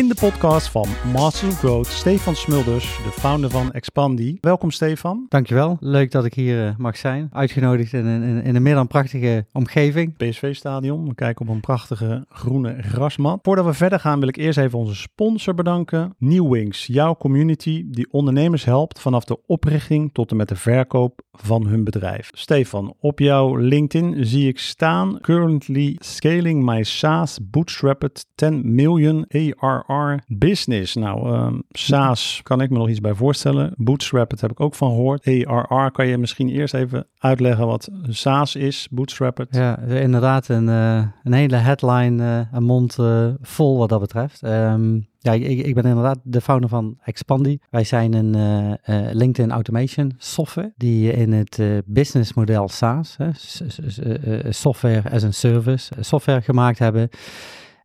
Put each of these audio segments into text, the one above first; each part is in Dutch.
In de podcast van Masters of Growth, Stefan Smulders, de founder van Expandi. Welkom Stefan. Dankjewel, leuk dat ik hier uh, mag zijn. Uitgenodigd in een, in, in een meer dan prachtige omgeving. PSV-stadion, we kijken op een prachtige groene grasmat. Voordat we verder gaan wil ik eerst even onze sponsor bedanken. New Wings, jouw community die ondernemers helpt vanaf de oprichting tot en met de verkoop van hun bedrijf. Stefan, op jouw LinkedIn zie ik staan, currently scaling my SaaS bootstrapped 10 million ARR business. Nou, um, SaaS kan ik me nog iets bij voorstellen. Bootstrapped heb ik ook van gehoord. ARR, kan je misschien eerst even uitleggen wat SaaS is, bootstrapped? Ja, inderdaad een, uh, een hele headline, uh, een mond uh, vol wat dat betreft. Um, ja, ik, ik, ben inderdaad de founder van Expandi. Wij zijn een uh, uh, LinkedIn automation software die in het uh, businessmodel SaaS, software as a service, software gemaakt hebben.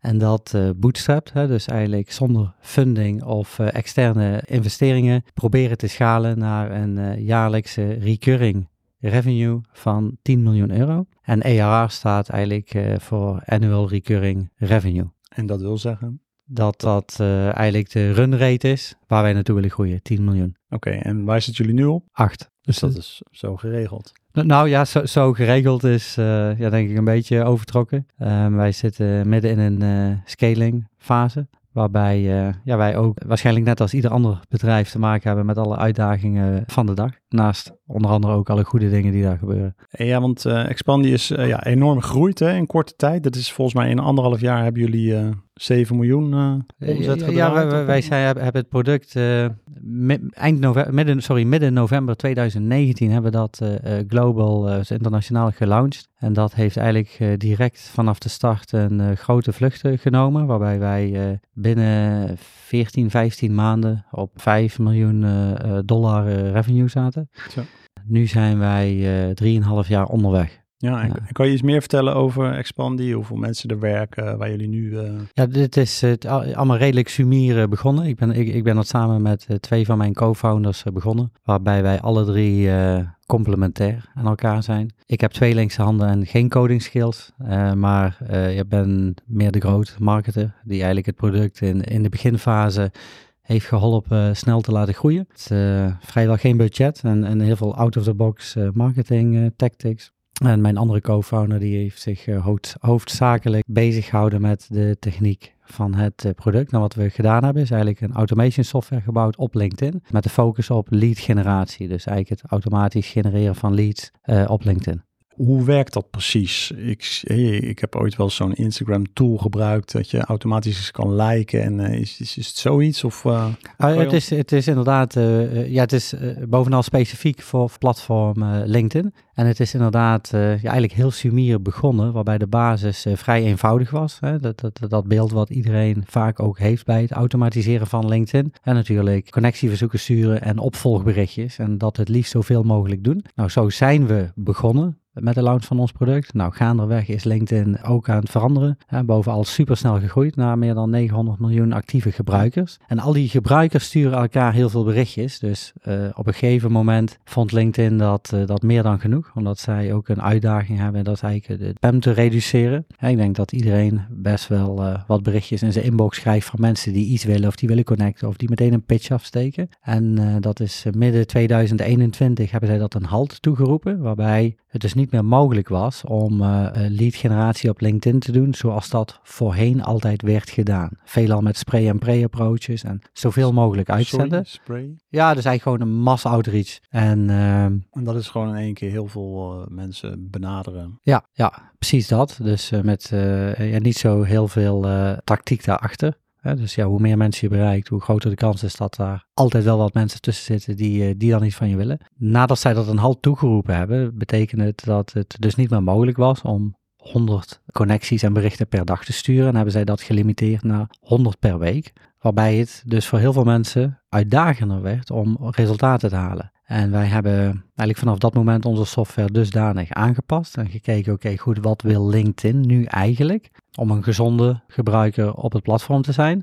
En dat uh, bootstrapped, hè, dus eigenlijk zonder funding of uh, externe investeringen, proberen te schalen naar een uh, jaarlijkse recurring revenue van 10 miljoen euro. En ARR staat eigenlijk voor annual recurring revenue. En dat wil zeggen? Dat dat eigenlijk de run rate is waar wij naartoe willen groeien, 10 miljoen. Oké, okay, en waar zitten jullie nu op? 8. Dus dat is zo geregeld. Nou ja, zo, zo geregeld is uh, ja, denk ik een beetje overtrokken. Uh, wij zitten midden in een uh, scaling fase. Waarbij ja, wij ook waarschijnlijk net als ieder ander bedrijf te maken hebben met alle uitdagingen van de dag. Naast onder andere ook alle goede dingen die daar gebeuren. Ja, want Expandi is ja, enorm gegroeid hè, in korte tijd. Dat is volgens mij in anderhalf jaar hebben jullie 7 miljoen uh, omzet gedraaid. Ja, wij, wij zijn, hebben het product uh, eind november, midden, sorry, midden november 2019 hebben we dat uh, global, internationaal gelaunched. En dat heeft eigenlijk direct vanaf de start een grote vlucht genomen, waarbij wij binnen 14, 15 maanden op 5 miljoen dollar revenue zaten. Zo. Nu zijn wij 3,5 jaar onderweg. Ja, en ja. kan je iets meer vertellen over Expandi, hoeveel mensen er werken, waar jullie nu... Uh... Ja, dit is het allemaal redelijk sumier begonnen. Ik ben, ik, ik ben dat samen met twee van mijn co-founders begonnen, waarbij wij alle drie uh, complementair aan elkaar zijn. Ik heb twee linkse handen en geen coding skills, uh, maar ik ben meer de groot marketer, die eigenlijk het product in, in de beginfase heeft geholpen snel te laten groeien. Het, vrijwel geen budget en, en heel veel out-of-the-box marketing tactics. En mijn andere co-founder die heeft zich uh, hoofdzakelijk bezig gehouden met de techniek van het uh, product. Nou, wat we gedaan hebben is eigenlijk een automation software gebouwd op LinkedIn met de focus op lead generatie. Dus eigenlijk het automatisch genereren van leads uh, op LinkedIn. Hoe werkt dat precies? Ik, ik heb ooit wel zo'n Instagram tool gebruikt dat je automatisch kan liken. En uh, is, is, is, het zoiets? Of, uh, uh, het, is, het is inderdaad, ja, het is bovenal specifiek voor platform LinkedIn. En het is inderdaad ja, eigenlijk heel sumier begonnen, waarbij de basis vrij eenvoudig was. Hè? Dat, dat, dat beeld wat iedereen vaak ook heeft bij het automatiseren van LinkedIn. En natuurlijk connectieverzoeken sturen en opvolgberichtjes. En dat het liefst zoveel mogelijk doen. Nou, zo zijn we begonnen met de launch van ons product. Nou, gaandeweg is LinkedIn ook aan het veranderen. Hè, bovenal supersnel gegroeid naar meer dan 900 miljoen actieve gebruikers. En al die gebruikers sturen elkaar heel veel berichtjes. Dus uh, op een gegeven moment vond LinkedIn dat, uh, dat meer dan genoeg. Omdat zij ook een uitdaging hebben. Dat is eigenlijk de spam te reduceren. Ik denk dat iedereen best wel uh, wat berichtjes in zijn inbox schrijft van mensen die iets willen of die willen connecten of die meteen een pitch afsteken. En dat is midden 2021 hebben zij dat een halt toegeroepen. Waarbij het dus niet meer mogelijk was om uh, lead generatie op LinkedIn te doen zoals dat voorheen altijd werd gedaan. Veelal met spray en pray approaches en zoveel mogelijk uitzenden. spray? Ja, dus eigenlijk gewoon een massa outreach. En, uh, en dat is gewoon in één keer heel veel uh, mensen benaderen. Ja, ja, precies dat. Dus met ja, niet zo heel veel tactiek daarachter. Dus ja, hoe meer mensen je bereikt, hoe groter de kans is dat daar altijd wel wat mensen tussen zitten die, eh, die dan iets van je willen. Nadat zij dat een halt toegeroepen hebben, betekent het dat het dus niet meer mogelijk was om 100 connecties en berichten per dag te sturen. En hebben zij dat gelimiteerd naar 100 per week. Waarbij het dus voor heel veel mensen uitdagender werd om resultaten te halen. En wij hebben eigenlijk vanaf dat moment onze software dusdanig aangepast en gekeken, oké, goed, wat wil LinkedIn nu eigenlijk om een gezonde gebruiker op het platform te zijn?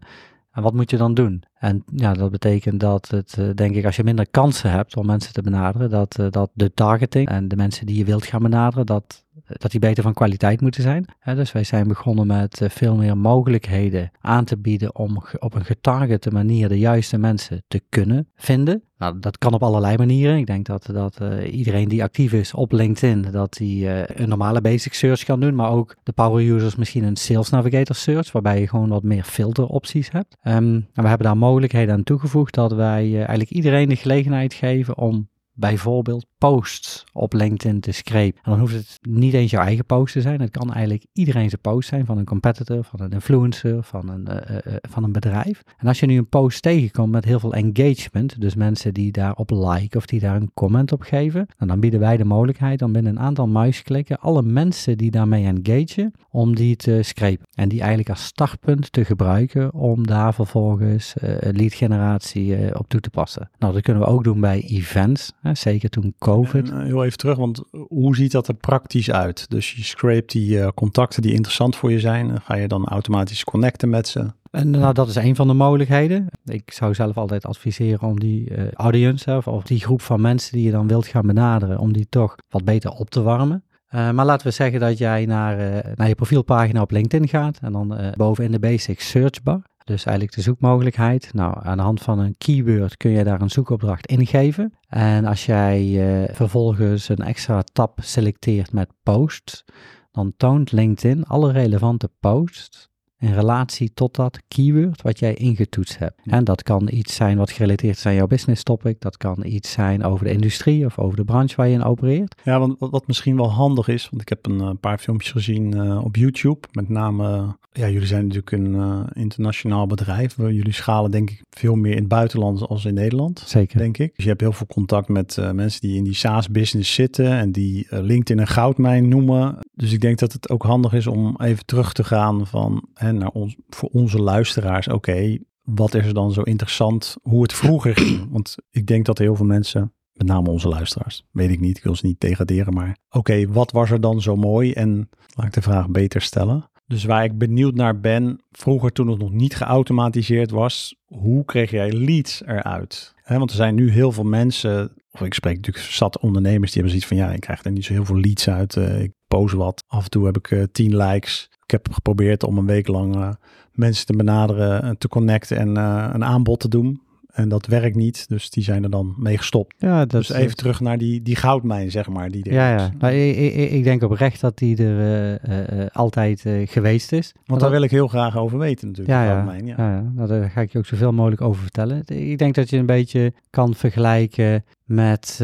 En wat moet je dan doen? En ja, dat betekent dat het, eh, denk ik, als je minder kansen hebt om mensen te benaderen, dat, eh, dat de targeting en de mensen die je wilt gaan benaderen, dat, dat die beter van kwaliteit moeten zijn. dus wij zijn begonnen met eh, veel meer mogelijkheden aan te bieden om op een getargete manier de juiste mensen te kunnen vinden. Nou, dat kan op allerlei manieren. Ik denk dat, dat iedereen die actief is op LinkedIn, dat die een normale basic search kan doen, maar ook de power users misschien een Sales Navigator search, waarbij je gewoon wat meer filteropties hebt. Um, en we hebben daar mogelijkheden aan toegevoegd dat wij uh, eigenlijk iedereen de gelegenheid geven om bijvoorbeeld posts op LinkedIn te scrapen. En dan hoeft het niet eens jouw eigen post te zijn. Het kan eigenlijk iedereen zijn post zijn van een competitor, van een influencer, van een, uh, uh, van een bedrijf. En als je nu een post tegenkomt met heel veel engagement, dus mensen die daarop liken of die daar een comment op geven, dan bieden wij de mogelijkheid om binnen een aantal muisklikken alle mensen die daarmee engagen, om die te scrapen. En die eigenlijk als startpunt te gebruiken om daar vervolgens lead generatie op toe te passen. Nou, dat kunnen we ook doen bij events. Zeker toen COVID. En, uh, heel even terug, want hoe ziet dat er praktisch uit? Dus je scrapt die uh, contacten die interessant voor je zijn. Ga je dan automatisch connecten met ze? En nou, dat is een van de mogelijkheden. Ik zou zelf altijd adviseren om die uh, audience of, of die groep van mensen die je dan wilt gaan benaderen, om die toch wat beter op te warmen. Uh, maar laten we zeggen dat jij naar, uh, naar je profielpagina op LinkedIn gaat en dan uh, bovenin de basic search bar. Dus eigenlijk de zoekmogelijkheid. Nou, aan de hand van een keyword kun je daar een zoekopdracht ingeven. En als jij uh, vervolgens een extra tab selecteert met posts, dan toont LinkedIn alle relevante posts in relatie tot dat keyword wat jij ingetoetst hebt. En dat kan iets zijn wat gerelateerd is aan jouw business topic. Dat kan iets zijn over de industrie of over de branche waar je in opereert. Ja, want wat, misschien wel handig is, want ik heb een, een paar filmpjes gezien uh, op YouTube. Met name, ja, jullie zijn natuurlijk een uh, internationaal bedrijf. Jullie schalen denk ik veel meer in het buitenland als in Nederland. Zeker. Denk ik. Dus je hebt heel veel contact met mensen die in die SaaS-business zitten en die LinkedIn een goudmijn noemen. Dus ik denk dat het ook handig is om even terug te gaan van... Hè, naar ons, voor onze luisteraars, oké, wat is er dan zo interessant hoe het vroeger ging? Want ik denk dat heel veel mensen, met name onze luisteraars, weet ik niet, ik wil ze niet degraderen, maar oké, wat was er dan zo mooi? En laat ik de vraag beter stellen. Dus waar ik benieuwd naar ben, vroeger toen het nog niet geautomatiseerd was, hoe kreeg jij leads eruit? Want er zijn nu heel veel mensen, of ik spreek natuurlijk zat ondernemers, die hebben zoiets van, ja, ik krijg er niet zo heel veel leads uit. Uh, ik post wat, af en toe heb ik uh, tien likes. Ik heb geprobeerd om een week lang uh, mensen te benaderen, te connecten en een aanbod te doen. En dat werkt niet, dus die zijn er dan mee gestopt. Ja, dat dus even terug naar die, die goudmijn, zeg maar. Die er ja, ja. Nou, ik, ik, ik, denk oprecht dat die er uh, uh, altijd uh, geweest is. Want, daar dat... wil ik heel graag over weten natuurlijk, ja, ja, goudmijn. Ja, ja. Nou, daar ga ik je ook zoveel mogelijk over vertellen. Ik denk dat je een beetje kan vergelijken met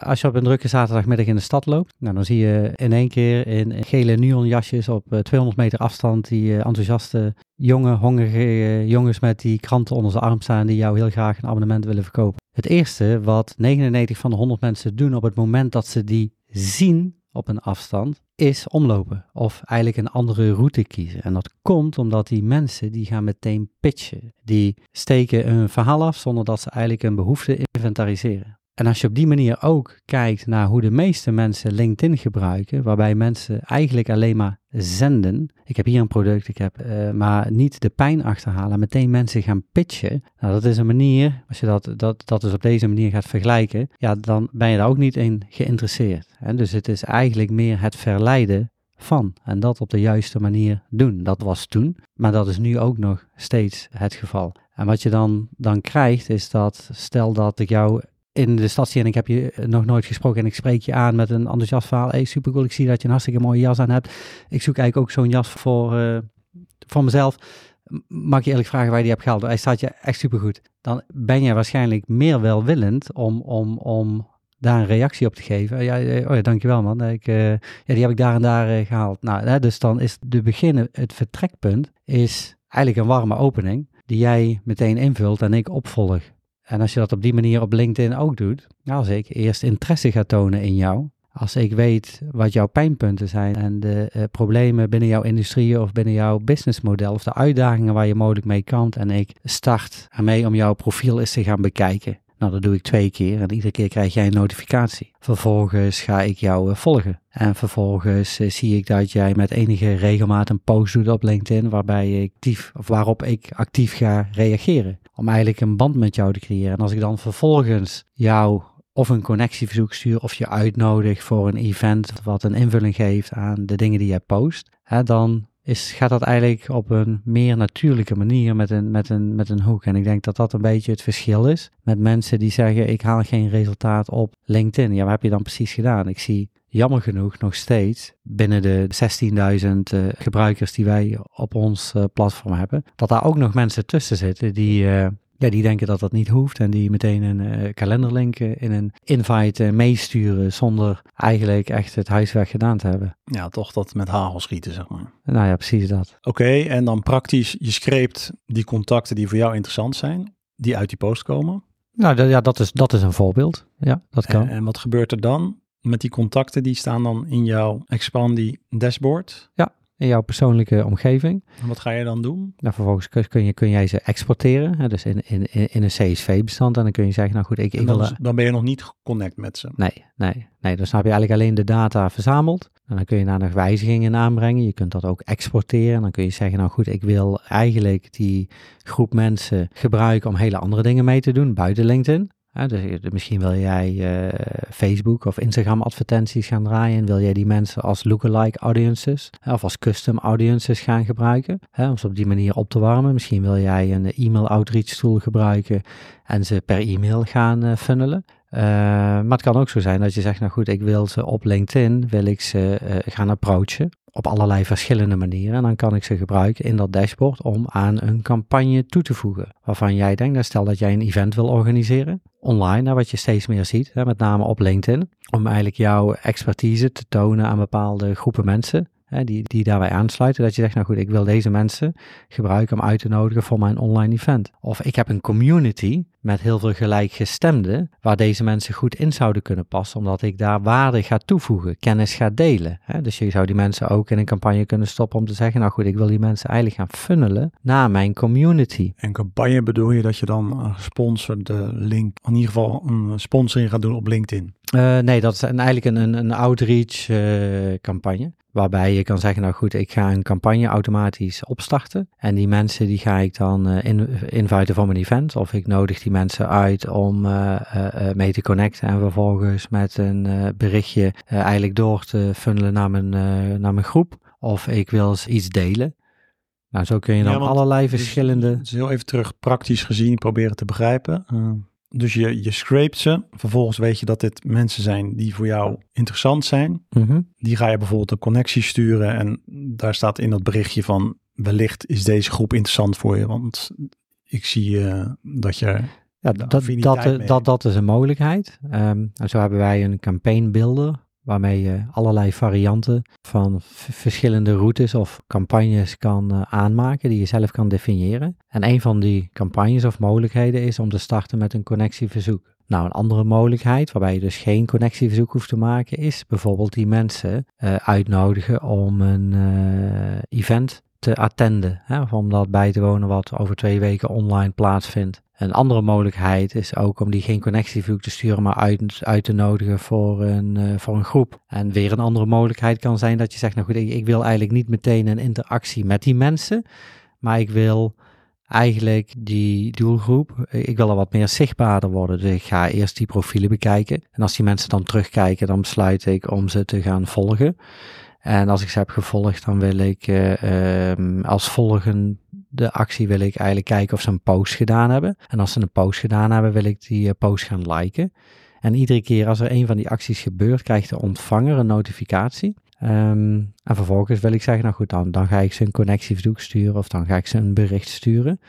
als je op een drukke zaterdagmiddag in de stad loopt. Nou, dan zie je in één keer in gele neonjasjes op 200 meter afstand die enthousiaste jonge, hongerige jongens met die kranten onder zijn arm staan die jou heel graag een abonnement willen verkopen. Het eerste wat 99 van de 100 mensen doen op het moment dat ze die zien op een afstand, is omlopen of eigenlijk een andere route kiezen. En dat komt omdat die mensen die gaan meteen pitchen. Die steken een verhaal af zonder dat ze eigenlijk een behoefte inventariseren. En als je op die manier ook kijkt naar hoe de meeste mensen LinkedIn gebruiken, waarbij mensen eigenlijk alleen maar zenden. Ik heb hier een product, ik heb, uh, maar niet de pijn achterhalen, meteen mensen gaan pitchen. Nou, dat is een manier, als je dat, dat, dat dus op deze manier gaat vergelijken, ja, dan ben je daar ook niet in geïnteresseerd. Hè? Dus het is eigenlijk meer het verleiden van en dat op de juiste manier doen. Dat was toen, maar dat is nu ook nog steeds het geval. En wat je dan, dan krijgt is dat, stel dat ik jou in de stad zie en ik heb je nog nooit gesproken en ik spreek je aan met een enthousiast verhaal. Hey, super cool, ik zie dat je een hartstikke mooie jas aan hebt. Ik zoek eigenlijk ook zo'n jas voor, uh, voor mezelf. Mag je eerlijk vragen waar je die hebt gehaald? Hij staat je echt super goed. Dan ben je waarschijnlijk meer welwillend om, om, om daar een reactie op te geven. Ja, oh ja, dankjewel man. Ik, uh, ja, die heb ik daar en daar gehaald. Nou, hè, dus dan is de beginnen, het vertrekpunt, is eigenlijk een warme opening die jij meteen invult en ik opvolg. En als je dat op die manier op LinkedIn ook doet, als ik eerst interesse ga tonen in jou, als ik weet wat jouw pijnpunten zijn en de uh, problemen binnen jouw industrie of binnen jouw businessmodel of de uitdagingen waar je mogelijk mee kampt en ik start ermee om jouw profiel eens te gaan bekijken. Nou, dat doe ik twee keer en iedere keer krijg jij een notificatie. Vervolgens ga ik jou volgen. En vervolgens zie ik dat jij met enige regelmaat een post doet op LinkedIn waarbij ik actief, of waarop ik actief ga reageren. Om eigenlijk een band met jou te creëren. En als ik dan vervolgens jou of een connectieverzoek stuur of je uitnodigt voor een event wat een invulling geeft aan de dingen die jij post, hè, dan is, gaat dat eigenlijk op een meer natuurlijke manier met een, met, een, met een hoek. En ik denk dat dat een beetje het verschil is met mensen die zeggen ik haal geen resultaat op LinkedIn. Ja, wat heb je dan precies gedaan? Ik zie jammer genoeg nog steeds binnen de 16.000 uh, gebruikers die wij op ons uh, platform hebben, dat daar ook nog mensen tussen zitten die, uh, ja, die denken dat dat niet hoeft en die meteen een uh, kalenderlink in een invite uh, meesturen zonder eigenlijk echt het huiswerk gedaan te hebben. Ja, toch dat met hagel schieten, zeg maar. Nou ja, precies dat. Oké, en dan praktisch, je screept die contacten die voor jou interessant zijn, die uit die post komen. Nou ja, dat is, dat is een voorbeeld. Ja, dat kan. En, en wat gebeurt er dan? Met die contacten, die staan dan in jouw Expandi dashboard. Ja, in jouw persoonlijke omgeving. En wat ga je dan doen? Nou, vervolgens kun, je, kun jij ze exporteren, hè, dus in, in, in een CSV-bestand. En dan kun je zeggen, nou goed, ik, ik dan, wil... is, dan ben je nog niet geconnect met ze. Nee, nee, nee. Dan heb je eigenlijk alleen de data verzameld. En dan kun je daar nog wijzigingen aanbrengen. Je kunt dat ook exporteren. En dan kun je zeggen, nou goed, ik wil eigenlijk die groep mensen gebruiken om hele andere dingen mee te doen buiten LinkedIn. Dus misschien wil jij uh, Facebook of Instagram advertenties gaan draaien. Wil jij die mensen als lookalike audiences of als custom audiences gaan gebruiken. Hè, om ze op die manier op te warmen. Misschien wil jij een e-mail outreach tool gebruiken en ze per e-mail gaan uh, funnelen. Uh, maar het kan ook zo zijn dat je zegt, nou goed, ik wil ze op LinkedIn, wil ik ze gaan approachen op allerlei verschillende manieren. En dan kan ik ze gebruiken in dat dashboard om aan een campagne toe te voegen. Waarvan jij denkt, nou stel dat jij een event wil organiseren, online, hè, wat je steeds meer ziet, hè, met name op LinkedIn, om eigenlijk jouw expertise te tonen aan bepaalde groepen mensen. Hè, die, die daarbij aansluiten. Dat je zegt, nou goed, ik wil deze mensen gebruiken om uit te nodigen voor mijn online event. Of ik heb een community met heel veel gelijkgestemden, waar deze mensen goed in zouden kunnen passen, omdat ik daar waarde ga toevoegen, kennis ga delen. Hè? Dus je zou die mensen ook in een campagne kunnen stoppen om te zeggen, nou goed, ik wil die mensen eigenlijk gaan funnelen naar mijn community. En campagne bedoel je dat je dan een gesponsorde link, in ieder geval een sponsoring gaat doen op LinkedIn? Uh, nee, dat is eigenlijk een, een, een outreach uh, campagne. Waarbij je kan zeggen, nou goed, ik ga een campagne automatisch opstarten. En die mensen die ga ik dan uh, in, inviten voor mijn event. Of ik nodig die mensen uit om uh, uh, mee te connecten. En vervolgens met een berichtje eigenlijk door te funnelen naar mijn, naar mijn groep. Of ik wil iets delen. Nou, zo kun je dan ja, allerlei verschillende... Dus, heel even terug, praktisch gezien, proberen te begrijpen. Dus je, je scrapt ze. Vervolgens weet je dat dit mensen zijn die voor jou interessant zijn. Mm -hmm. Die ga je bijvoorbeeld een connectie sturen. En daar staat in dat berichtje van wellicht is deze groep interessant voor je. Want ik zie uh, dat je. Ja, dat, dat, dat, dat is een mogelijkheid. Um, en zo hebben wij een campaign builder waarmee je allerlei varianten van verschillende routes of campagnes kan uh, aanmaken die je zelf kan definiëren. En een van die campagnes of mogelijkheden is om te starten met een connectieverzoek. Nou, een andere mogelijkheid waarbij je dus geen connectieverzoek hoeft te maken is bijvoorbeeld die mensen uh, uitnodigen om een uh, event te attenden, hè, of om dat bij te wonen wat over twee weken online plaatsvindt. Een andere mogelijkheid is ook om die geen connectieverzoek te sturen, maar uit, uit te nodigen voor een, uh, voor een groep. En weer een andere mogelijkheid kan zijn dat je zegt, nou goed, ik, wil eigenlijk niet meteen een interactie met die mensen, maar ik wil eigenlijk die doelgroep, ik wil er wat meer zichtbaarder worden. Dus ik ga eerst die profielen bekijken. En als die mensen dan terugkijken, dan besluit ik om ze te gaan volgen. En als ik ze heb gevolgd, dan wil ik uh, um, als volgende actie wil ik eigenlijk kijken of ze een post gedaan hebben. En als ze een post gedaan hebben, wil ik die uh, post gaan liken. En iedere keer als er een van die acties gebeurt, krijgt de ontvanger een notificatie. Um, en vervolgens wil ik zeggen, nou goed, dan, dan ga ik ze een connectieverzoek sturen of dan ga ik ze een bericht sturen.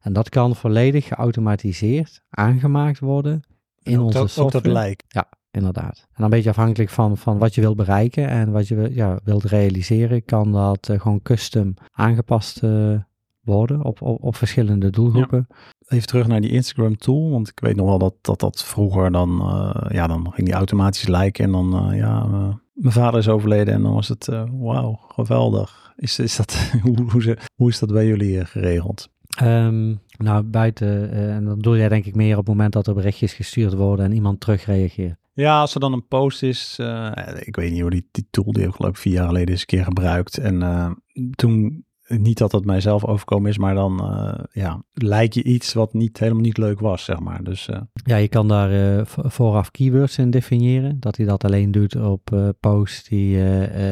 En dat kan volledig geautomatiseerd aangemaakt worden in onze ook, software. Ook dat lijkt. Ja, inderdaad. En dan een beetje afhankelijk van, van wat je wilt bereiken en wat je ja, wilt realiseren, kan dat uh, gewoon custom aangepast uh, worden op, op, op verschillende doelgroepen. Ja. Even terug naar die Instagram tool, want ik weet nog wel dat dat, dat vroeger dan, uh, ja, dan ging die automatisch liken en dan, ja, mijn vader is overleden en dan was het, wauw, geweldig. Is, is dat, hoe, hoe, hoe is dat bij jullie geregeld? Ehm, nou, buiten, en dan doe jij denk ik meer op het moment dat er berichtjes gestuurd worden en iemand terugreageert. Ja, als er dan een post is, ik weet niet hoe die, die tool, die heb ik geloof ik vier jaar geleden eens een keer gebruikt. En toen niet dat het mijzelf overkomen is, maar dan uh, ja, lijkt je iets wat niet, helemaal niet leuk was, zeg maar. Dus, uh... Ja, je kan daar uh, vooraf keywords in definiëren. Dat hij dat alleen doet op posts die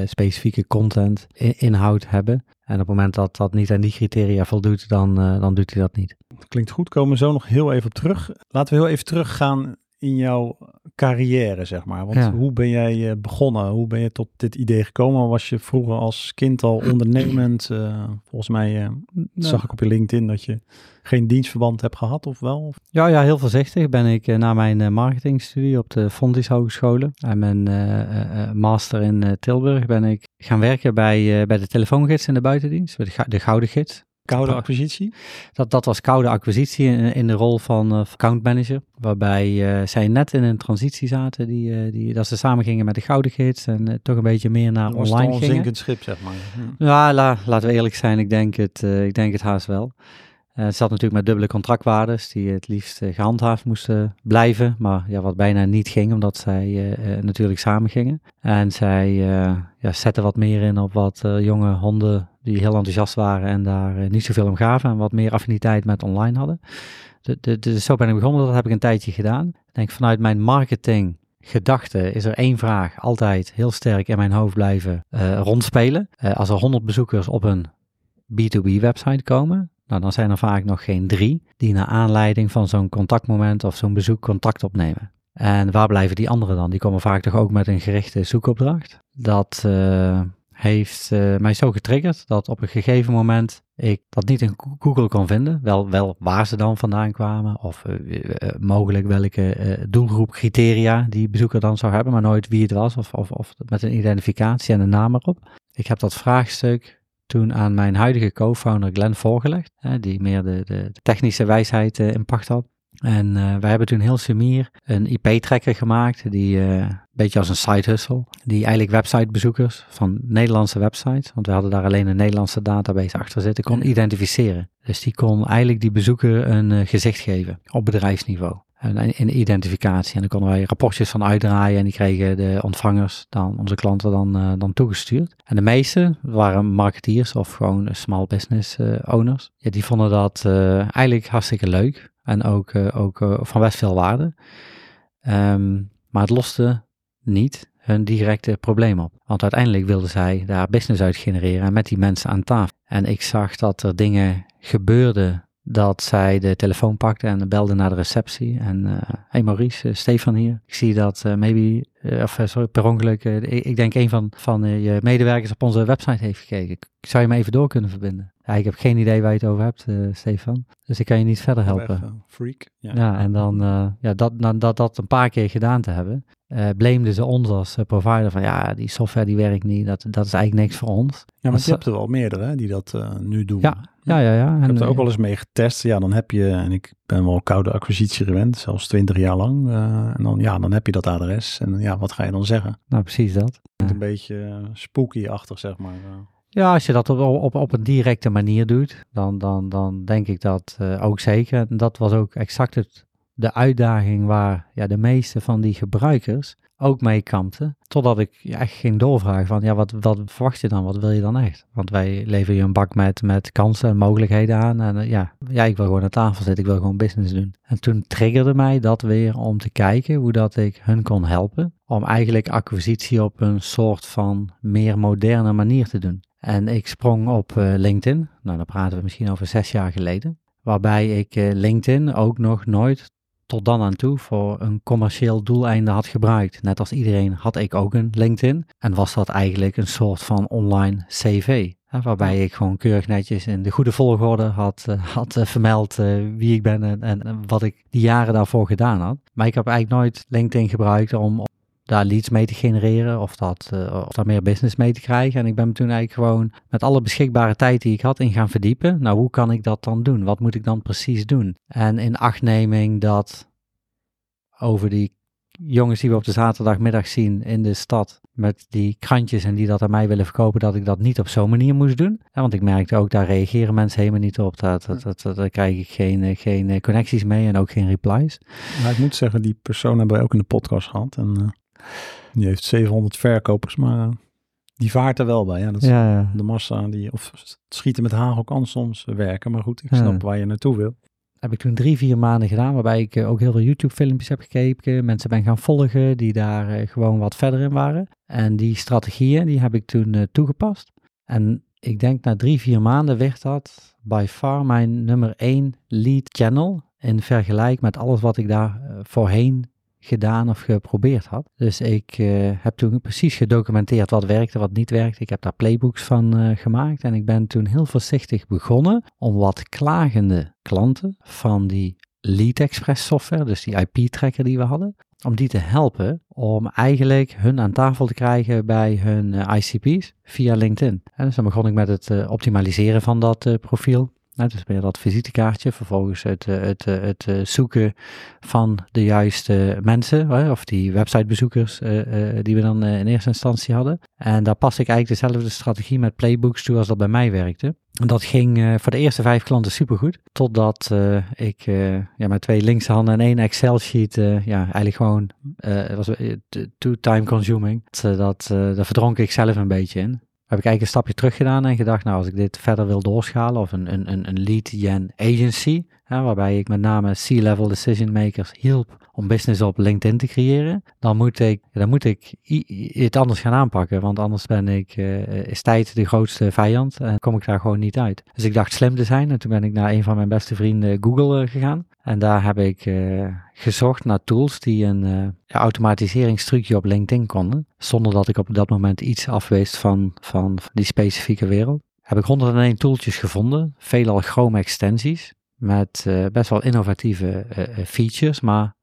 specifieke content in, inhoud hebben. En op het moment dat dat niet aan die criteria voldoet, dan, dan doet hij dat niet. Klinkt goed, komen we zo nog heel even op terug. Laten we heel even teruggaan in jouw carrière, zeg maar? Want hoe ben jij eh, begonnen? Hoe ben je tot dit idee gekomen? Was je vroeger als kind al ondernemend? Uh, volgens mij uh, zag ik op je LinkedIn dat je geen dienstverband hebt gehad, of wel? Ja, ja heel voorzichtig ben ik na mijn marketingstudie op de Fondis Hogescholen en mijn master in Tilburg ben ik gaan werken bij, bij de telefoongids in de buitendienst, bij de, de Gouden Gids. Koude acquisitie? Dat, dat was koude acquisitie in, in de rol van uh, account manager. Waarbij uh, zij net in een transitie zaten. Die, uh, die, dat ze samen gingen met de Gouden Gids. En toch een beetje meer naar dat online was gingen. zinkend schip, zeg maar. Ja, la, laten we eerlijk zijn. Ik denk het, ik denk het haast wel. Het zat natuurlijk met dubbele contractwaardes. Die het liefst gehandhaafd moesten blijven. Maar ja, wat bijna niet ging. Omdat zij natuurlijk samen gingen. En zij ja, zetten wat meer in op wat jonge honden die heel enthousiast waren en daar uh, niet zoveel om gaven en wat meer affiniteit met online hadden. De, de, de, zo ben ik begonnen, dat heb ik een tijdje gedaan. Ik denk vanuit mijn marketing gedachte is er één vraag altijd heel sterk in mijn hoofd blijven uh, rondspelen. Uh, als er 100 bezoekers op een B2B website komen, nou, dan zijn er vaak nog geen drie die naar aanleiding van zo'n contactmoment of zo'n bezoek contact opnemen. En waar blijven die anderen dan? Die komen vaak toch ook met een gerichte zoekopdracht. Dat heeft uh, mij zo getriggerd dat op een gegeven moment ik dat niet in Google kon vinden. Wel, wel waar ze dan vandaan kwamen of uh, mogelijk welke doelgroep criteria die bezoeker dan zou hebben, maar nooit wie het was of, of, of met een identificatie en een naam erop. Ik heb dat vraagstuk toen aan mijn huidige co-founder Glenn voorgelegd, die meer de, de technische wijsheid in pacht had. En uh, wij hebben toen heel sumier een IP-tracker gemaakt, die uh, een beetje als een side hustle, die eigenlijk websitebezoekers van Nederlandse websites, want we hadden daar alleen een Nederlandse database achter zitten, kon identificeren. Dus die kon eigenlijk die bezoeker een uh, gezicht geven op bedrijfsniveau. En identificatie. En dan konden wij rapportjes van uitdraaien en die kregen de ontvangers, dan, onze klanten, dan, dan toegestuurd. En de meeste waren marketeers of gewoon small business owners. Ja, die vonden dat eigenlijk hartstikke leuk. En ook, ook van best veel waarde. Um, maar het loste niet hun directe probleem op. Want uiteindelijk wilden zij daar business uit genereren met die mensen aan tafel. En ik zag dat er dingen gebeurden dat zij de telefoon pakte en belde naar de receptie. En, uh, hey Maurice, uh, Stefan hier. Ik zie dat uh, maybe, of sorry, per ongeluk, ik, ik, denk een van, van je medewerkers op onze website heeft gekeken. Zou je me even door kunnen verbinden? Ja, ik heb geen idee waar je het over hebt, Stefan. Dus ik kan je niet verder helpen. freak. Ja, ja en dan, ja, dat, dat, dat, dat een paar keer gedaan te hebben, uh, ze ons als provider van ja, die software die werkt niet, dat, dat is eigenlijk niks voor ons. Ja, maar je hebt er wel meerdere die dat nu doen. Ja, ja, ja. ja. Ik heb er ook wel eens mee getest. Ja, dan heb je, en ik ben wel koude acquisitie gewend, zelfs twintig jaar lang. Uh, en dan, ja, dan heb je dat adres. En ja, wat ga je dan zeggen? Nou, precies dat. Een beetje spooky-achtig, zeg maar. Ja, als je dat op, op, op een directe manier doet, dan, dan, dan denk ik dat ook zeker. En dat was ook exact het de uitdaging waar ja, de meeste van die gebruikers ook mee kampten. Totdat ik echt ging doorvragen van, ja, wat, wat verwacht je dan? Wat wil je dan echt? Want wij leveren je een bak met, met kansen en mogelijkheden aan. En uh, ja, ja, ik wil gewoon aan tafel zitten, ik wil gewoon business doen. En toen triggerde mij dat weer om te kijken hoe dat ik hun kon helpen. Om eigenlijk acquisitie op een soort van meer moderne manier te doen. En ik sprong op uh, LinkedIn. Nou, dan praten we misschien over zes jaar geleden. Waarbij ik uh, LinkedIn ook nog nooit tot dan aan toe voor een commercieel doeleinde had gebruikt. Net als iedereen had ik ook een LinkedIn. En was dat eigenlijk een soort van online CV. Hè, waarbij ik gewoon keurig netjes in de goede volgorde had, uh, had uh, vermeld uh, wie ik ben en, en, wat ik die jaren daarvoor gedaan had. Maar ik heb eigenlijk nooit LinkedIn gebruikt om daar leads mee te genereren of, dat, of daar meer business mee te krijgen. En ik ben me toen eigenlijk gewoon met alle beschikbare tijd die ik had in gaan verdiepen. Nou, hoe kan ik dat dan doen? Wat moet ik dan precies doen? En in achtneming dat over die jongens die we op de zaterdagmiddag zien in de stad met die krantjes en die dat aan mij willen verkopen, dat ik dat niet op zo'n manier moest doen. Want ik merkte ook, daar reageren mensen helemaal niet op. Dat, dat, dat, daar krijg ik geen, eh, geen eh, connecties mee en ook geen replies. Maar ik moet zeggen, die persoon hebben we ook in de podcast gehad. En die heeft 700 verkopers, maar die vaart er wel bij. Ja, dat is Ja, ja. de massa die, of schieten met hagel kan soms werken. Maar goed, ik snap Ja. waar je naartoe wil. heb ik toen drie, vier maanden gedaan, waarbij ik eh, ook heel veel YouTube-filmpjes heb gekeken. Mensen ben gaan volgen die daar eh, gewoon wat verder in waren. En die strategieën, die heb ik toen eh, toegepast. En ik denk na drie, vier maanden werd dat by far mijn nummer één lead channel. In vergelijk met alles wat ik daar eh, voorheen gedaan of geprobeerd had. Dus ik eh, heb toen precies gedocumenteerd wat werkte, wat niet werkte. Ik heb daar playbooks van eh, gemaakt en ik ben toen heel voorzichtig begonnen om wat klagende klanten van die Lead Express software, dus die IP-tracker die we hadden, om die te helpen om eigenlijk hun aan tafel te krijgen bij hun eh, ICP's via LinkedIn. En dus dan begon ik met het optimaliseren van dat profiel. Nou, dus weer dat visitekaartje, vervolgens het, eh, het, eh, het eh, zoeken van de juiste mensen, of die websitebezoekers die we dan in eerste instantie hadden. En daar pas ik eigenlijk dezelfde strategie met playbooks toe als dat bij mij werkte. En dat ging voor de eerste vijf klanten supergoed, totdat ik ja, met twee linkse handen en één Excel-sheet, ja, eigenlijk gewoon, het was too time consuming. Dat, daar verdronk ik zelf een beetje in heb ik eigenlijk een stapje terug gedaan en gedacht, nou als ik dit verder wil doorschalen of een, een, een, lead gen agency, hè, waarbij ik met name C-level decision makers hielp om business op LinkedIn te creëren, dan moet ik, dan moet ik het anders gaan aanpakken, want anders ben ik, eh, is tijd de grootste vijand en kom ik daar gewoon niet uit. Dus ik dacht slim te zijn en toen ben ik naar een van mijn beste vrienden Google eh, gegaan en daar heb ik eh, gezocht naar tools die een eh, ja, automatiseringstrucje op LinkedIn konden, zonder dat ik op dat moment iets afwees van, van die specifieke wereld. Heb ik 101 tooltjes gevonden, veelal Chrome extensies, met eh, best wel innovatieve eh, eh, features, maar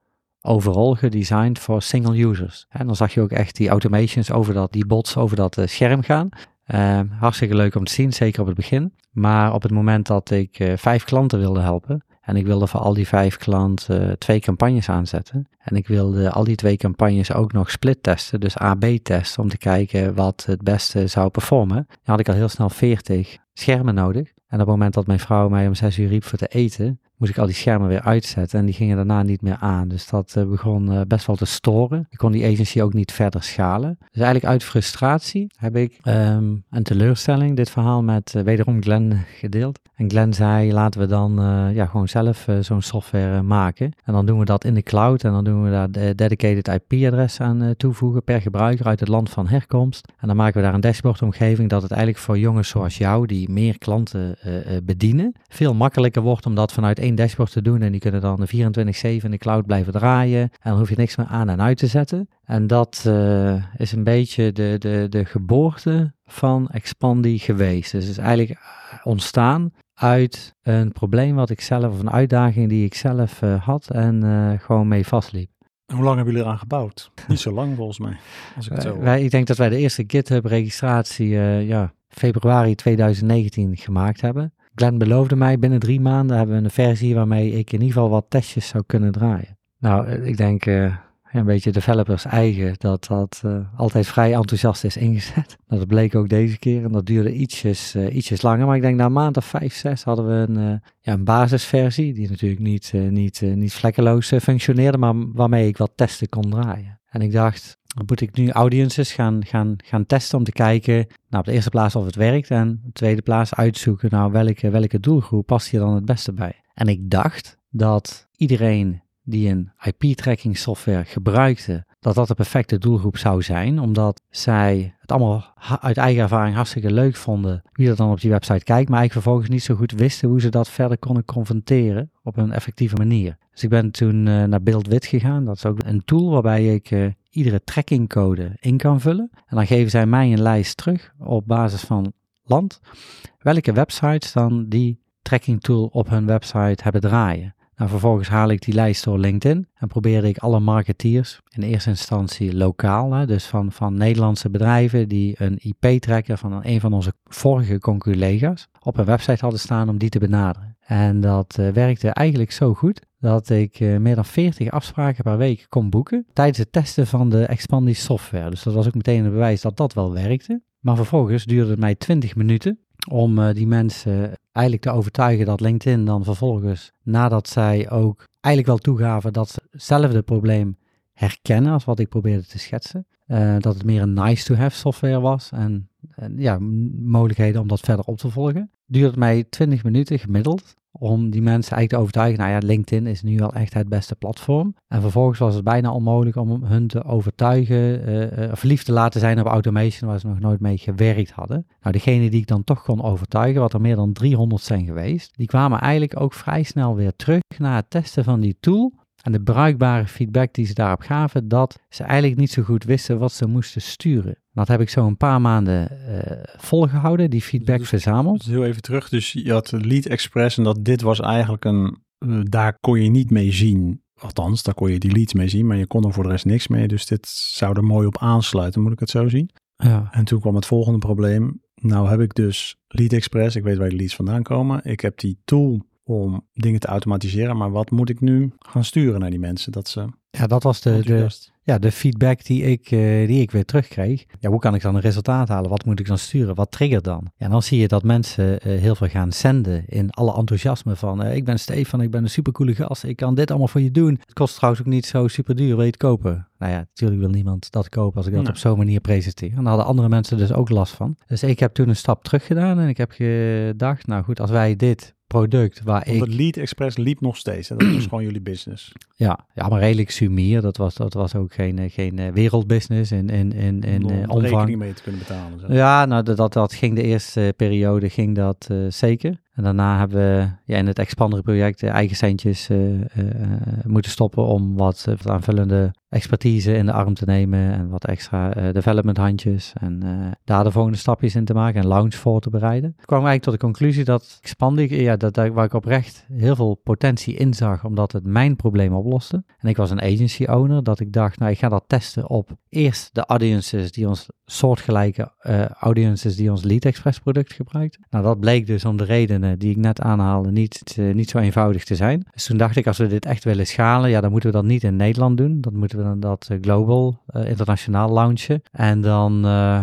overal gedesigned voor single users. En dan zag je ook echt die automations over dat, die bots over dat eh, scherm gaan. Eh, hartstikke leuk om te zien, zeker op het begin. Maar op het moment dat ik eh, vijf klanten wilde helpen, en ik wilde voor al die vijf klanten eh, twee campagnes aanzetten. En ik wilde al die twee campagnes ook nog split testen, dus AB testen, om te kijken wat het beste zou performen. Dan had ik al heel snel 40 schermen nodig. En op het moment dat mijn vrouw mij om zes uur riep voor te eten, moest ik al die schermen weer uitzetten en die gingen daarna niet meer aan. Dus dat eh, begon eh, best wel te storen. Ik kon die agency ook niet verder schalen. Dus eigenlijk uit frustratie heb ik ehm een teleurstelling dit verhaal met eh, wederom Glenn gedeeld. En Glenn zei, laten we dan ja, gewoon zelf zo'n software maken. En dan doen we dat in de cloud en dan doen we daar de dedicated IP-adres aan toevoegen per gebruiker uit het land van herkomst. En dan maken we daar een dashboardomgeving dat het eigenlijk voor jongens zoals jou, die meer klanten bedienen, veel makkelijker wordt om dat vanuit één dashboard te doen. En die kunnen dan de 24-7 in de cloud blijven draaien. En dan hoef je niks meer aan en uit te zetten. En dat eh, is een beetje de, de, de geboorte van Expandi geweest. Dus het is eigenlijk ontstaan uit een probleem wat ik zelf, of een uitdaging die ik zelf eh, had en eh, gewoon mee vastliep. Hoe lang hebben jullie eraan gebouwd? Niet zo lang volgens mij, als ik het zo Wij, ik denk dat wij de eerste GitHub-registratie eh, ja, februari 2019 gemaakt hebben. Glenn beloofde mij binnen drie maanden hebben we een versie waarmee ik in ieder geval wat testjes zou kunnen draaien. Nou, eh, ik denk eh, een beetje developers eigen dat dat eh, altijd vrij enthousiast is ingezet. Nou, dat bleek ook deze keer en dat duurde ietsjes, eh, ietsjes langer. Maar ik denk na maand of vijf, zes hadden we een, eh, ja, een basisversie die natuurlijk niet, niet, niet vlekkeloos functioneerde, maar waarmee ik wat testen kon draaien. En ik dacht, moet ik nu audiences gaan, gaan, gaan testen om te kijken, nou op de eerste plaats of het werkt en op de tweede plaats uitzoeken, nou welke, welke doelgroep past hier dan het beste bij. En ik dacht dat iedereen die een IP-tracking software gebruikte, dat dat de perfecte doelgroep zou zijn, omdat zij het allemaal uit eigen ervaring hartstikke leuk vonden wie er dan op die website kijkt, maar eigenlijk vervolgens niet zo goed wisten hoe ze dat verder konden confronteren op een effectieve manier. Dus ik ben toen eh, naar BuildWit gegaan. Dat is ook een tool waarbij ik eh, iedere trackingcode in kan vullen. En dan geven zij mij een lijst terug op basis van land, welke websites dan die tracking tool op hun website hebben draaien. Nou, vervolgens haal ik die lijst door LinkedIn en probeerde ik alle marketeers, in eerste instantie lokaal, hè, dus van, van Nederlandse bedrijven die een IP-tracker van een van onze vorige conculega's op een website hadden staan om die te benaderen. En dat eh, werkte eigenlijk zo goed dat ik eh, meer dan 40 afspraken per week kon boeken tijdens het testen van de Expandi software. Dus dat was ook meteen een bewijs dat dat wel werkte. Maar vervolgens duurde het mij 20 minuten om eh, die mensen eigenlijk te overtuigen dat LinkedIn dan vervolgens, nadat zij ook eigenlijk wel toegaven dat ze hetzelfde probleem herkennen als wat ik probeerde te schetsen, uh, dat het meer een nice-to-have software was en, en, ja, mogelijkheden om dat verder op te volgen. Duurde het mij 20 minuten gemiddeld om die mensen eigenlijk te overtuigen, nou ja, LinkedIn is nu wel echt het beste platform. En vervolgens was het bijna onmogelijk om hun te overtuigen, uh, uh, verliefd te laten zijn op automation, waar ze nog nooit mee gewerkt hadden. Nou, degene die ik dan toch kon overtuigen, wat er meer dan 300 zijn geweest, die kwamen eigenlijk ook vrij snel weer terug na het testen van die tool. En de bruikbare feedback die ze daarop gaven, dat ze eigenlijk niet zo goed wisten wat ze moesten sturen. Dat heb ik zo een paar maanden uh, volgehouden, die feedback dus, verzameld. Dus heel even terug, dus je had Lead Express en dat dit was eigenlijk een, uh, daar kon je niet mee zien. Althans, daar kon je die leads mee zien, maar je kon er voor de rest niks mee. Dus dit zou er mooi op aansluiten, moet ik het zo zien. Ja. En toen kwam het volgende probleem. Nou heb ik dus Lead Express, ik weet waar die leads vandaan komen. Ik heb die tool om dingen te automatiseren. Maar wat moet ik nu gaan sturen naar die mensen? Dat ze. Ja, dat was de, de, ja, de feedback die ik, uh, die ik weer terugkreeg. Ja, hoe kan ik dan een resultaat halen? Wat moet ik dan sturen? Wat triggert dan? Ja, dan zie je dat mensen uh, heel veel gaan zenden in alle enthousiasme van uh, ik ben Stefan, ik ben een supercoole gast, ik kan dit allemaal voor je doen. Het kost trouwens ook niet zo super duur, wil je het kopen? Nou ja, natuurlijk wil niemand dat kopen als ik dat op zo'n manier presenteer. En daar hadden andere mensen dus ook last van. Dus ik heb toen een stap terug gedaan en ik heb gedacht, nou goed, als wij dit product waar Want ik... het Lead Express liep nog steeds. Hè? Dat was gewoon jullie business. Ja, ja maar redelijk sumier. Dat was, dat was ook geen, geen wereldbusiness in, in, in, in Om omvang. rekening mee te kunnen betalen. Zo. Ja, nou dat, dat ging de eerste periode ging dat uh, zeker. En daarna hebben we ja, in het Expander project eigen centjes uh, moeten stoppen om wat aanvullende expertise in de arm te nemen en wat extra development handjes en daar de volgende stapjes in te maken en launch voor te bereiden. Ik kwam eigenlijk tot de conclusie dat Expandic, ja, dat, dat, waar ik oprecht heel veel potentie in zag, omdat het mijn probleem oploste. En ik was een agency owner, dat ik dacht, nou ik ga dat testen op eerst de audiences die ons soortgelijke uh, audiences die ons Lead Express product gebruikt. Nou, dat bleek dus om de redenen die ik net aanhaalde niet, niet zo eenvoudig te zijn. Dus toen dacht ik, als we dit echt willen schalen, ja, dan moeten we dat niet in Nederland doen. Dan moeten we dan dat uh, global, internationaal launchen. En dan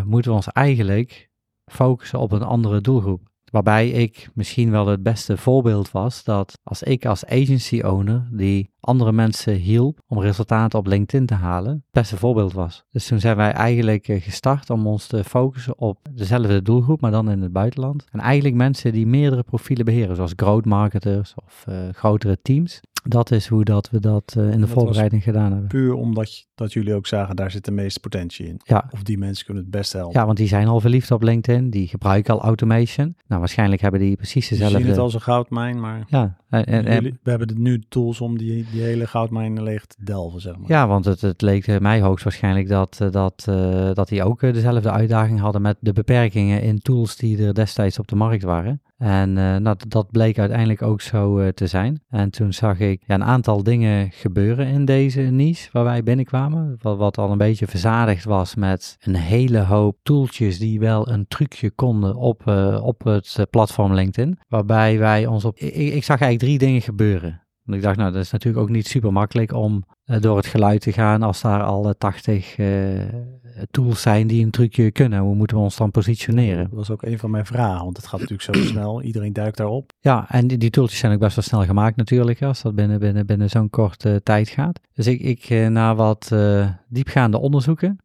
moeten we ons eigenlijk focussen op een andere doelgroep. Waarbij ik misschien wel het beste voorbeeld was dat als ik als agency owner die andere mensen hielp om resultaten op LinkedIn te halen, het beste voorbeeld was. Dus toen zijn wij eigenlijk gestart om ons te focussen op dezelfde doelgroep, maar dan in het buitenland. En eigenlijk mensen die meerdere profielen beheren, zoals growth marketers of grotere teams. Dat is hoe dat we dat uh, in de dat voorbereiding gedaan hebben. Puur omdat dat jullie ook zagen, daar zit de meeste potentie in. Ja. Of die mensen kunnen het best helpen. Ja, want die zijn al verliefd op LinkedIn. Die gebruiken al automation. Nou, waarschijnlijk hebben die precies dezelfde... Die zien het als een goudmijn, maar... Ja. En, en, jullie, we hebben nu tools om die, die hele goudmijn leeg te delven, zeg maar. Ja, want het, het leek mij hoogstwaarschijnlijk dat, dat, uh, dat die ook dezelfde uitdaging hadden met de beperkingen in tools die er destijds op de markt waren. En uh, nou, dat bleek uiteindelijk ook zo uh, te zijn. En toen zag ik ja, een aantal dingen gebeuren in deze niche waar wij binnenkwamen. Wat, al een beetje verzadigd was met een hele hoop tooltjes die wel een trucje konden op, uh, op het platform LinkedIn. Waarbij wij ons op. Ik, zag eigenlijk drie dingen gebeuren. En ik dacht, nou, dat is natuurlijk ook niet super makkelijk om uh, door het geluid te gaan als daar al 80 uh, tools zijn die een trucje kunnen. Hoe moeten we ons dan positioneren? Dat was ook een van mijn vragen, want het gaat natuurlijk zo snel. Iedereen duikt daarop. Ja, en die, die tooltjes zijn ook best wel snel gemaakt natuurlijk, als dat binnen, binnen, binnen zo'n korte uh, tijd gaat. Dus ik, ik na wat diepgaande onderzoeken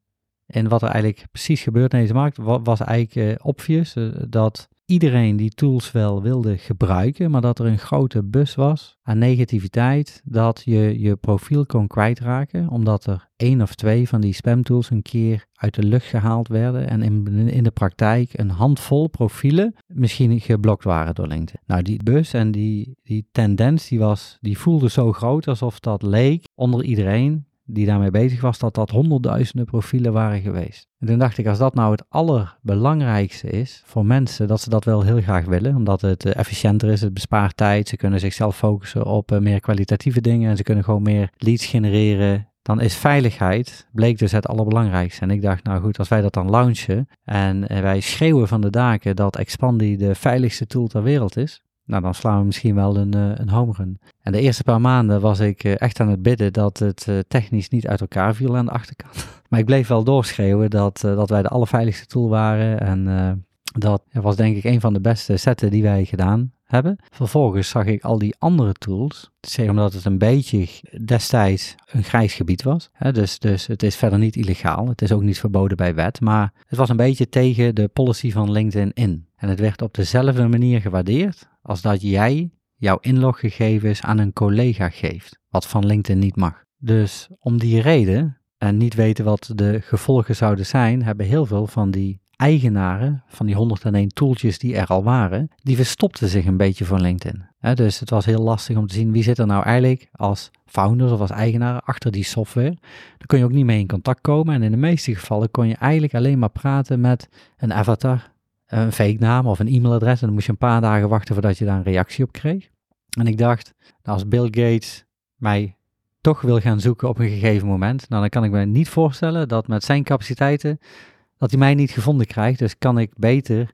en wat er eigenlijk precies gebeurt in deze markt, was eigenlijk obvious dat iedereen die tools wel wilde gebruiken, maar dat er een grote bus was aan negativiteit, dat je je profiel kon kwijtraken, omdat er één of twee van die spamtools een keer uit de lucht gehaald werden en in, in de praktijk een handvol profielen misschien geblokt waren door LinkedIn. Nou, die bus en die, die tendens, die, was, die voelde zo groot alsof dat leek onder iedereen die daarmee bezig was, dat dat honderdduizenden profielen waren geweest. En toen dacht ik, als dat nou het allerbelangrijkste is voor mensen, dat ze dat wel heel graag willen, omdat het uh, efficiënter is, het bespaart tijd, ze kunnen zichzelf focussen op uh, meer kwalitatieve dingen en ze kunnen gewoon meer leads genereren. Dan is veiligheid, bleek dus het allerbelangrijkste. En ik dacht, nou goed, als wij dat dan launchen en wij schreeuwen van de daken dat Expandi de veiligste tool ter wereld is, nou dan slaan we misschien wel een, uh, een home run. En de eerste paar maanden was ik uh, echt aan het bidden dat het uh, technisch niet uit elkaar viel aan de achterkant. maar ik bleef wel doorschreeuwen dat, dat wij de allerveiligste tool waren. En dat was denk ik een van de beste setten die wij gedaan hebben. Vervolgens zag ik al die andere tools, zeg omdat het een beetje destijds een grijs gebied was. Dus, dus het is verder niet illegaal, het is ook niet verboden bij wet, maar het was een beetje tegen de policy van LinkedIn in. En het werd op dezelfde manier gewaardeerd als dat jij jouw inloggegevens aan een collega geeft, wat van LinkedIn niet mag. Dus om die reden en niet weten wat de gevolgen zouden zijn, hebben heel veel van die eigenaren van die 101 tooltjes die er al waren, die verstopten zich een beetje voor LinkedIn. dus het was heel lastig om te zien wie zit er nou eigenlijk als founders of als eigenaar achter die software. Daar kun je ook niet mee in contact komen en in de meeste gevallen kon je eigenlijk alleen maar praten met een avatar, een fake naam of een e-mailadres en dan moest je een paar dagen wachten voordat je daar een reactie op kreeg. En ik dacht, nou, als Bill Gates mij toch wil gaan zoeken op een gegeven moment, nou, dan kan ik me niet voorstellen dat met zijn capaciteiten dat hij mij niet gevonden krijgt. Dus kan ik beter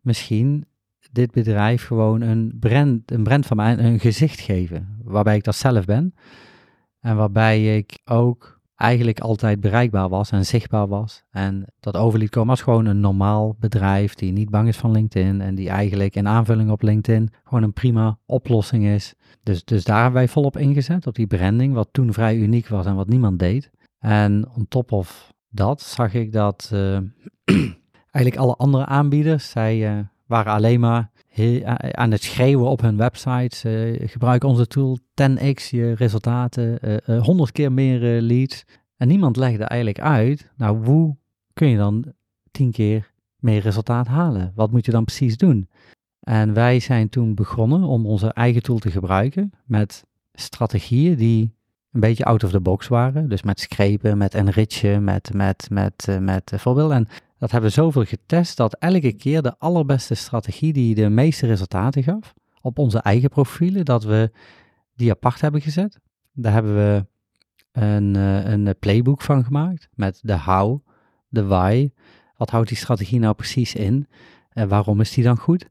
misschien dit bedrijf gewoon een brand, een brand van mij, een gezicht geven. Waarbij ik dat zelf ben. En waarbij ik ook eigenlijk altijd bereikbaar was en zichtbaar was. En dat over liet komen als gewoon een normaal bedrijf die niet bang is van LinkedIn. En die eigenlijk in aanvulling op LinkedIn gewoon een prima oplossing is. Dus, dus daar hebben wij volop ingezet, op die branding, wat toen vrij uniek was en wat niemand deed. En on top of dat zag ik dat uh, eigenlijk alle andere aanbieders, zij uh, waren alleen maar aan het schreeuwen op hun websites. Uh, gebruik onze tool 10x je resultaten, 100 keer meer leads. En niemand legde eigenlijk uit, nou hoe kun je dan 10 keer meer resultaat halen? Wat moet je dan precies doen? En wij zijn toen begonnen om onze eigen tool te gebruiken met strategieën die een beetje out of the box waren. Dus met scrapen, met enrichen, met, met, met, met voorbeelden. En dat hebben we zoveel getest dat elke keer de allerbeste strategie die de meeste resultaten gaf op onze eigen profielen, dat we die apart hebben gezet. Daar hebben we een, uh, een playbook van gemaakt met de how, de why. Wat houdt die strategie nou precies in? En waarom is die dan goed?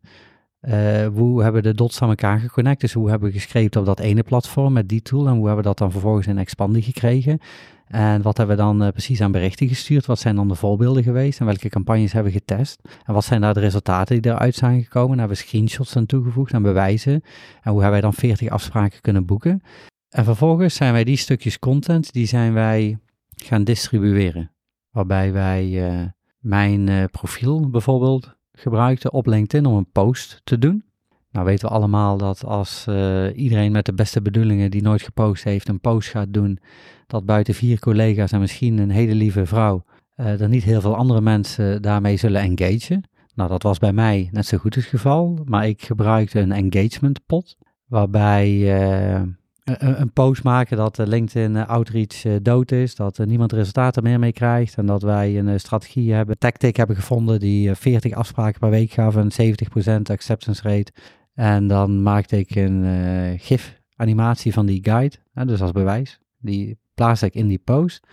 Uh, hoe hebben de dots aan elkaar geconnect? Dus hoe hebben we geschreven op dat ene platform met die tool en hoe hebben we dat dan vervolgens in Expandi gekregen? En wat hebben we dan uh, precies aan berichten gestuurd? Wat zijn dan de voorbeelden geweest? En welke campagnes hebben we getest? En wat zijn daar de resultaten die eruit zijn gekomen? En hebben we screenshots aan toegevoegd en bewijzen? En hoe hebben wij dan 40 afspraken kunnen boeken? En vervolgens zijn wij die stukjes content, die zijn wij gaan distribueren. Waarbij wij uh, mijn profiel bijvoorbeeld gebruikte op LinkedIn om een post te doen. Nou weten we allemaal dat als uh, iedereen met de beste bedoelingen die nooit gepost heeft een post gaat doen, dat buiten vier collega's en misschien een hele lieve vrouw, uh, er niet heel veel andere mensen daarmee zullen engagen. Nou, dat was bij mij net zo goed het geval, maar ik gebruikte een engagement pot, waarbij uh, een, een, post maken dat de LinkedIn eh, outreach dood is, dat niemand resultaten meer mee krijgt en dat wij een strategie hebben, tactic hebben gevonden die 40 afspraken per week gaf en 70% acceptance rate. En dan maakte ik een gif animatie van die guide, dus als bewijs. Die plaatste ik in die post.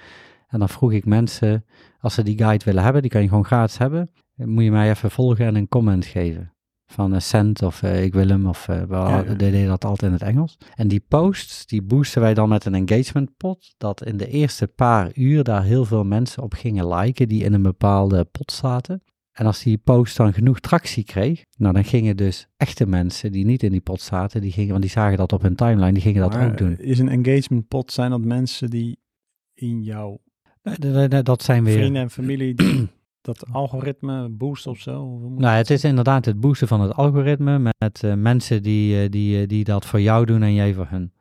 En dan vroeg ik mensen, als ze die guide willen hebben, die kan je gewoon gratis hebben, moet je mij even volgen en een comment geven van cent of uh, ik wil hem of uh, we ja, ja. deden dat altijd in het Engels. En die posts, die boosten wij dan met een engagement pot, dat in de eerste paar uur daar heel veel mensen op gingen liken die in een bepaalde pot zaten. En als die post dan genoeg tractie kreeg, nou dan gingen dus echte mensen die niet in die pot zaten, die gingen, want die zagen dat op hun timeline, die gingen maar dat ook doen. Is een engagement pot, zijn dat mensen die in jouw dat zijn weer vrienden en familie die dat algoritme boost of zo? Nou, het is inderdaad het boosten van het algoritme met uh, mensen die, uh, die, uh, die dat voor jou doen en jij voor hun.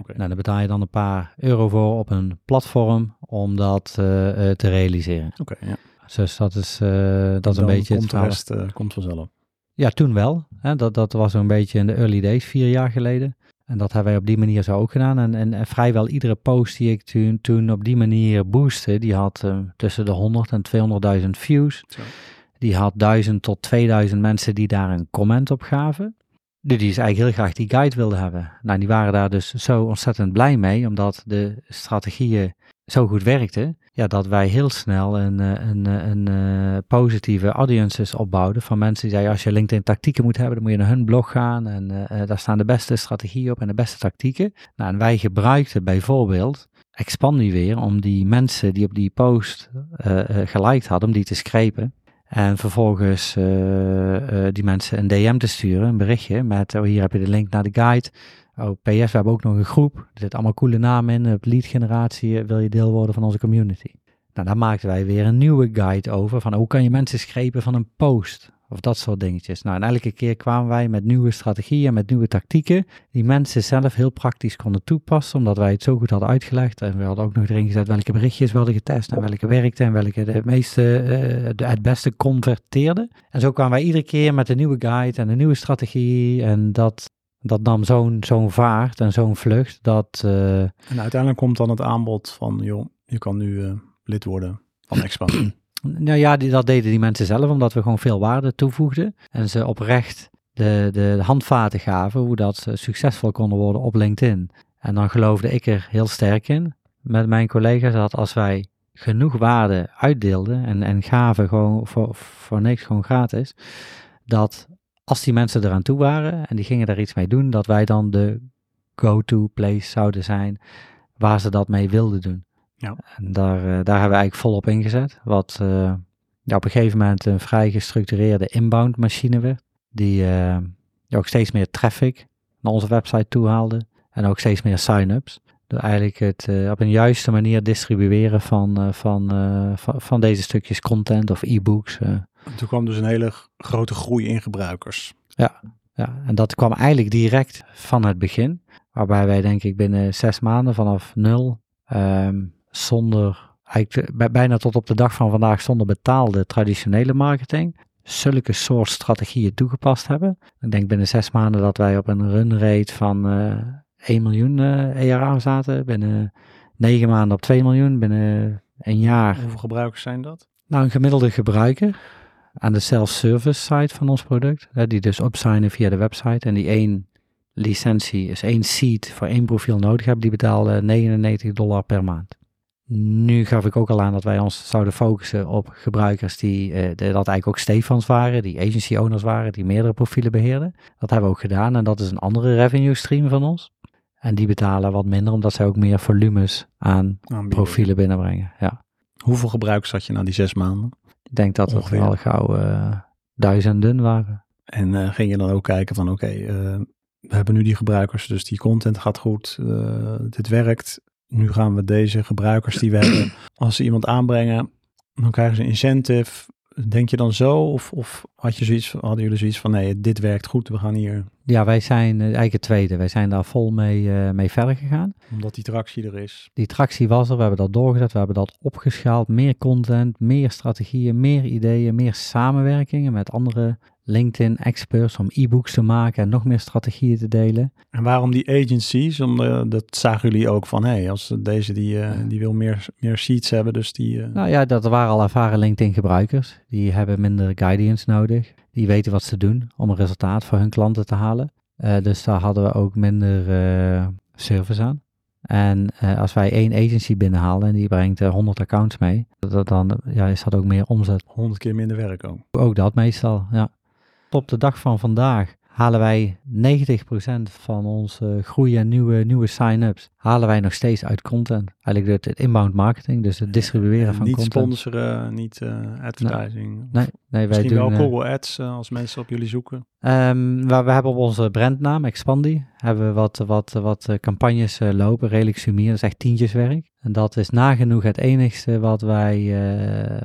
Okay. Nou, daar betaal je dan een paar euro voor op een platform om dat te realiseren. Oké, okay, ja. Dus dat is, dat is een beetje komt het rest komt vanzelf. Ja, toen wel. Hè? Dat, dat was een beetje in de early days, vier jaar geleden. En dat hebben wij op die manier zo ook gedaan. En, en, en vrijwel iedere post die ik toen, toen op die manier boostte, die had uh, tussen de 100 en 200.000 views. Zo. Die had 1000 tot 2000 mensen die daar een comment op gaven. Die dus eigenlijk heel graag die guide wilden hebben. Nou, die waren daar dus zo ontzettend blij mee, omdat de strategieën zo goed werkte, ja, dat wij heel snel een, eh, een, een, een positieve audiences opbouwden van mensen die zeiden, als je LinkedIn tactieken moet hebben, dan moet je naar hun blog gaan en daar staan de beste strategieën op en de beste tactieken. Nou, en wij gebruikten bijvoorbeeld Expandi weer om die mensen die op die post uh, geliked hadden, om die te screpen. En vervolgens die mensen een DM te sturen, een berichtje met, oh hier heb je de link naar de guide. Oh, PS, we hebben ook nog een groep. Er zitten allemaal coole namen in. Op lead generatie wil je deel worden van onze community. Nou, daar maakten wij weer een nieuwe guide over. Van hoe kan je mensen schepen van een post? Of dat soort dingetjes. Nou, en elke keer kwamen wij met nieuwe strategieën, met nieuwe tactieken. Die mensen zelf heel praktisch konden toepassen. Omdat wij het zo goed hadden uitgelegd. En we hadden ook nog erin gezet welke berichtjes we hadden getest. En welke werkten. En welke de meeste, uh, de, het beste converteerden. En zo kwamen wij iedere keer met een nieuwe guide en een nieuwe strategie. En dat dat nam zo'n zo'n vaart en zo'n vlucht dat... Uh... En uiteindelijk komt dan het aanbod van, joh, je kan nu uh, lid worden van Expo. nou ja, die, dat deden die mensen zelf, omdat we gewoon veel waarde toevoegden. En ze oprecht de, de handvaten gaven hoe dat ze succesvol konden worden op LinkedIn. En dan geloofde ik er heel sterk in met mijn collega's dat als wij genoeg waarde uitdeelden en, en gaven gewoon voor, voor niks, gewoon gratis, dat als die mensen eraan toe waren en die gingen daar iets mee doen, dat wij dan de go-to place zouden zijn waar ze dat mee wilden doen. Ja. En daar, uh, daar hebben we eigenlijk volop ingezet. Wat uh, ja, op een gegeven moment een vrij gestructureerde inbound machine werd. Die uh, ook steeds meer traffic naar onze website toe haalde. En ook steeds meer sign-ups. Door eigenlijk het op een juiste manier distribueren van, van, van, van, deze stukjes content of e-books. Toen kwam dus een hele grote groei in gebruikers. Ja, ja, en dat kwam eigenlijk direct van het begin. Waarbij wij denk ik binnen zes maanden vanaf nul, um, zonder, eigenlijk bijna tot op de dag van vandaag zonder betaalde traditionele marketing, zulke soort strategieën toegepast hebben. Ik denk binnen zes maanden dat wij op een run rate van uh, 1 miljoen uh, ERA zaten. Binnen negen maanden op 2 miljoen. Binnen een jaar. Hoeveel gebruikers zijn dat? Nou, een gemiddelde gebruiker aan de self-service site van ons product. Hè, die dus opsignen via de website. En die één licentie is één seat voor één profiel nodig hebben. Die betaalde 99 dollar per maand. Nu gaf ik ook al aan dat wij ons zouden focussen op gebruikers die eh, dat eigenlijk ook Stefans waren, die agency owners waren, die meerdere profielen beheerden. Dat hebben we ook gedaan en dat is een andere revenue stream van ons. En die betalen wat minder omdat zij ook meer volumes aan profielen binnenbrengen. Ja. Hoeveel gebruikers had je na die zes maanden? Ik denk dat het wel gauw uh, duizenden waren. En uh, ging je dan ook kijken van oké, okay, uh, we hebben nu die gebruikers, dus die content gaat goed, dit werkt. Nu gaan we deze gebruikers die we hebben, als ze iemand aanbrengen, dan krijgen ze een incentive. Denk je dan zo? Of, of had je zoiets, hadden jullie zoiets van nee, dit werkt goed, we gaan hier. Ja, wij zijn uh, eigenlijk het tweede. Wij zijn daar vol mee, uh, mee verder gegaan. Omdat die tractie er is. Die tractie was er, we hebben dat doorgezet, we hebben dat opgeschaald. Meer content, meer strategieën, meer ideeën, meer samenwerkingen met andere LinkedIn-experts om e-books te maken en nog meer strategieën te delen. En waarom die agencies? Om, uh, dat zagen jullie ook van, hé, hey, als deze die, uh, die wil meer, meer sheets hebben, dus die... Uh... Nou ja, dat waren al ervaren LinkedIn-gebruikers. Die hebben minder guidance nodig. Die weten wat ze doen om een resultaat voor hun klanten te halen. dus daar hadden we ook minder service aan. En als wij één agency binnenhalen en die brengt 100 accounts mee, dan ja, is dat ook meer omzet. 100 keer minder werk ook. Ook dat meestal, ja op de dag van vandaag halen wij 90% van onze groei en nieuwe, nieuwe sign-ups halen wij nog steeds uit content. Eigenlijk het inbound marketing, dus het distribueren van niet content. Niet sponsoren, niet uh, advertising. Nee, nee, wij doen, wel uh, Google Ads uh, als mensen op jullie zoeken. Um, waar we hebben op onze brandnaam Expandi hebben we wat, wat, wat campagnes lopen, redelijk sumier. Dat is echt tientjeswerk. En dat is nagenoeg het enigste wat wij,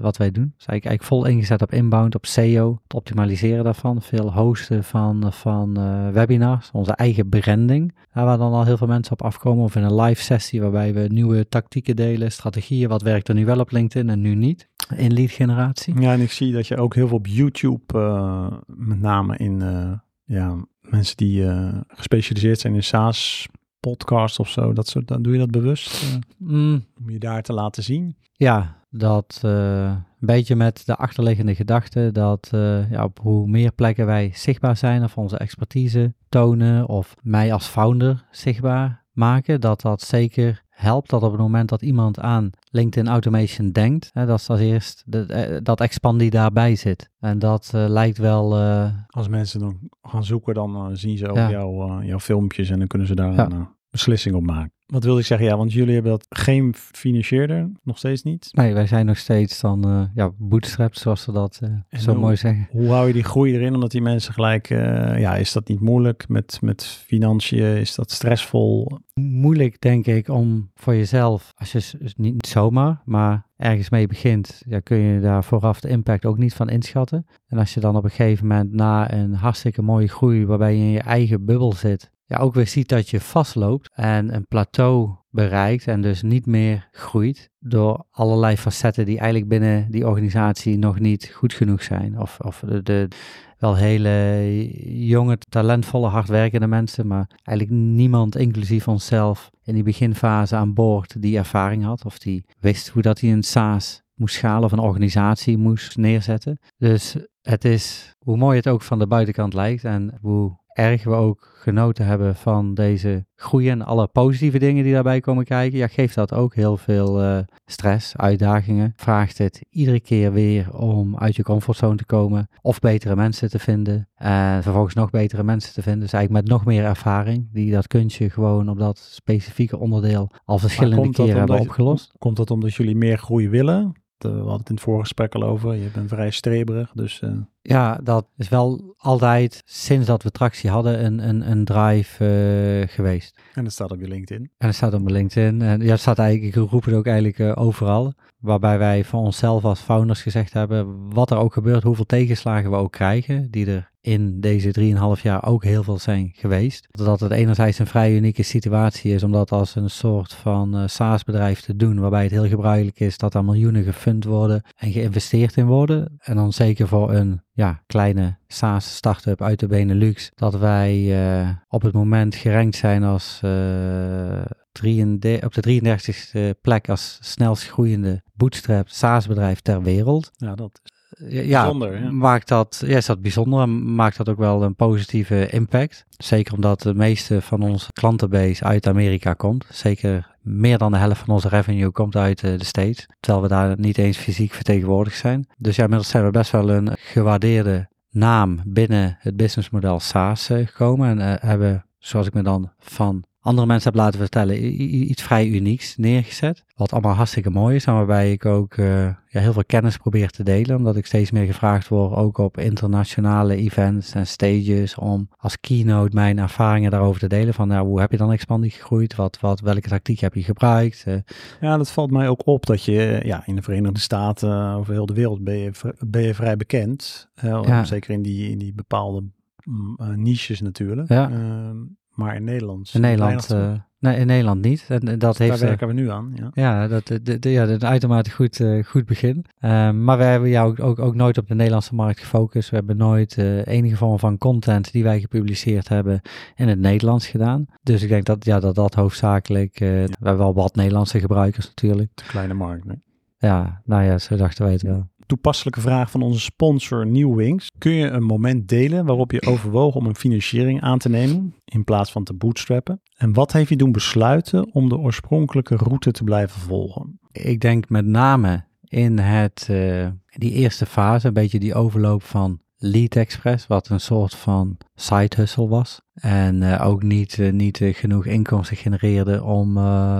wat wij doen. Dus eigenlijk, eigenlijk vol ingezet op inbound, op SEO, het optimaliseren daarvan. Veel hosten van, van webinars, onze eigen branding. Waar dan al heel veel mensen op afkomen of in een live sessie waarbij we nieuwe tactieken delen, strategieën, wat werkt er nu wel op LinkedIn en nu niet in lead generatie. Ja, en ik zie dat je ook heel veel op YouTube, uh, met name in uh, ja, mensen die uh, gespecialiseerd zijn in SaaS podcast of zo, dat soort, dan doe je dat bewust mm. om je daar te laten zien? Ja, dat een beetje met de achterliggende gedachte dat ja, op hoe meer plekken wij zichtbaar zijn of onze expertise tonen of mij als founder zichtbaar maken, dat dat zeker helpt dat op het moment dat iemand aan LinkedIn Automation denkt, hè, dat is als eerst de, eh, dat Expandi daarbij zit. En dat eh, lijkt wel... eh, Als mensen dan gaan zoeken, dan zien ze ook Ja. jouw, jouw filmpjes en dan kunnen ze daar Ja. een beslissing op maken. Wat wilde ik zeggen? Ja, want jullie hebben dat geen financierder, nog steeds niet. nee, wij zijn nog steeds dan eh ja, bootstrapped, zoals ze dat eh, zo hoe- mooi zeggen. Hoe hou je die groei erin? Omdat die mensen gelijk, eh, ja, is dat niet moeilijk met, met financiën? Is dat stressvol? Moeilijk, denk ik, om voor jezelf, als je niet zomaar, maar ergens mee begint, ja, kun je daar vooraf de impact ook niet van inschatten. En als je dan op een gegeven moment na een hartstikke mooie groei, waarbij je in je eigen bubbel zit, ja, ook weer ziet dat je vastloopt en een plateau bereikt en dus niet meer groeit door allerlei facetten die eigenlijk binnen die organisatie nog niet goed genoeg zijn. Of, of de, de wel hele jonge, talentvolle, hardwerkende mensen, maar eigenlijk niemand, inclusief onszelf, in die beginfase aan boord die ervaring had of die wist hoe dat hij een SaaS moest schalen of een organisatie moest neerzetten. Dus het is, hoe mooi het ook van de buitenkant lijkt en hoe erg we ook genoten hebben van deze groei en alle positieve dingen die daarbij komen kijken, ja, geeft dat ook heel veel eh, stress, uitdagingen. Vraagt het iedere keer weer om uit je comfortzone te komen of betere mensen te vinden en vervolgens nog betere mensen te vinden. Dus eigenlijk met nog meer ervaring, die dat kunstje gewoon op dat specifieke onderdeel al verschillende keren hebben je- opgelost. Komt dat omdat jullie meer groei willen? We hadden het in het vorige gesprek al over. Je bent vrij streberig, dus eh, Ja, dat is wel altijd sinds dat we tractie hadden een, een, een drive eh, geweest. en dat staat op je LinkedIn. En het staat op mijn LinkedIn. En ja, het staat eigenlijk, ik roep het ook eigenlijk eh, overal. Waarbij wij voor onszelf als founders gezegd hebben, wat er ook gebeurt, hoeveel tegenslagen we ook krijgen, die er in deze 3,5 jaar ook heel veel zijn geweest. Dat het enerzijds een vrij unieke situatie is om dat als een soort van eh, SaaS-bedrijf te doen, waarbij het heel gebruikelijk is dat er miljoenen gefund worden en geïnvesteerd in worden. En dan zeker voor een ja, kleine SaaS-startup uit de Benelux, dat wij eh, op het moment gerankt zijn als 33 op de 33ste plek als snelst groeiende bootstrap SaaS-bedrijf ter wereld. Ja, dat Ja, maakt dat, ja, is dat bijzonder en maakt dat ook wel een positieve impact. Zeker omdat de meeste van onze klantenbase uit Amerika komt. Zeker meer dan de helft van onze revenue komt uit eh, de States. Terwijl we daar niet eens fysiek vertegenwoordigd zijn. Dus ja, inmiddels zijn we best wel een gewaardeerde naam binnen het businessmodel SaaS eh, gekomen. En eh, hebben, zoals ik me dan van andere mensen heb laten vertellen, iets vrij unieks neergezet. Wat allemaal hartstikke mooi is en waarbij ik ook eh, ja, heel veel kennis probeer te delen. Omdat ik steeds meer gevraagd word, ook op internationale events en stages, om als keynote mijn ervaringen daarover te delen. Van nou, hoe heb je dan Expandi gegroeid? Wat, wat, welke tactiek heb je gebruikt? Eh, ja, dat valt mij ook op dat je eh, ja, in de Verenigde Staten, over heel de wereld, ben je, ben je vrij bekend. Ja. Zeker in die, in die bepaalde mm, niches natuurlijk. Ja. Maar in Nederland. in Nederland, eh, nee, in Nederland niet. En, en dat daar heeft, eh, werken we nu aan. Ja. Ja, dat, de, ja, dat is een uitermate goed, eh, goed begin. Ehm, maar we hebben jou ook, ook, ook nooit op de Nederlandse markt gefocust. We hebben nooit enige vorm van content die wij gepubliceerd hebben in het Nederlands gedaan. Dus ik denk dat ja, dat, dat hoofdzakelijk... We hebben wel wat Nederlandse gebruikers natuurlijk. De kleine markt. Nee. Ja, nou ja, zo dachten wij het wel. Toepasselijke vraag van onze sponsor New Wings. Kun je een moment delen waarop je overwoog om een financiering aan te nemen in plaats van te bootstrappen? En wat heeft je doen besluiten om de oorspronkelijke route te blijven volgen? Ik denk met name in het, eh, die eerste fase, een beetje die overloop van Lead Express, wat een soort van side hustle was. En eh, ook niet, eh, niet genoeg inkomsten genereerde om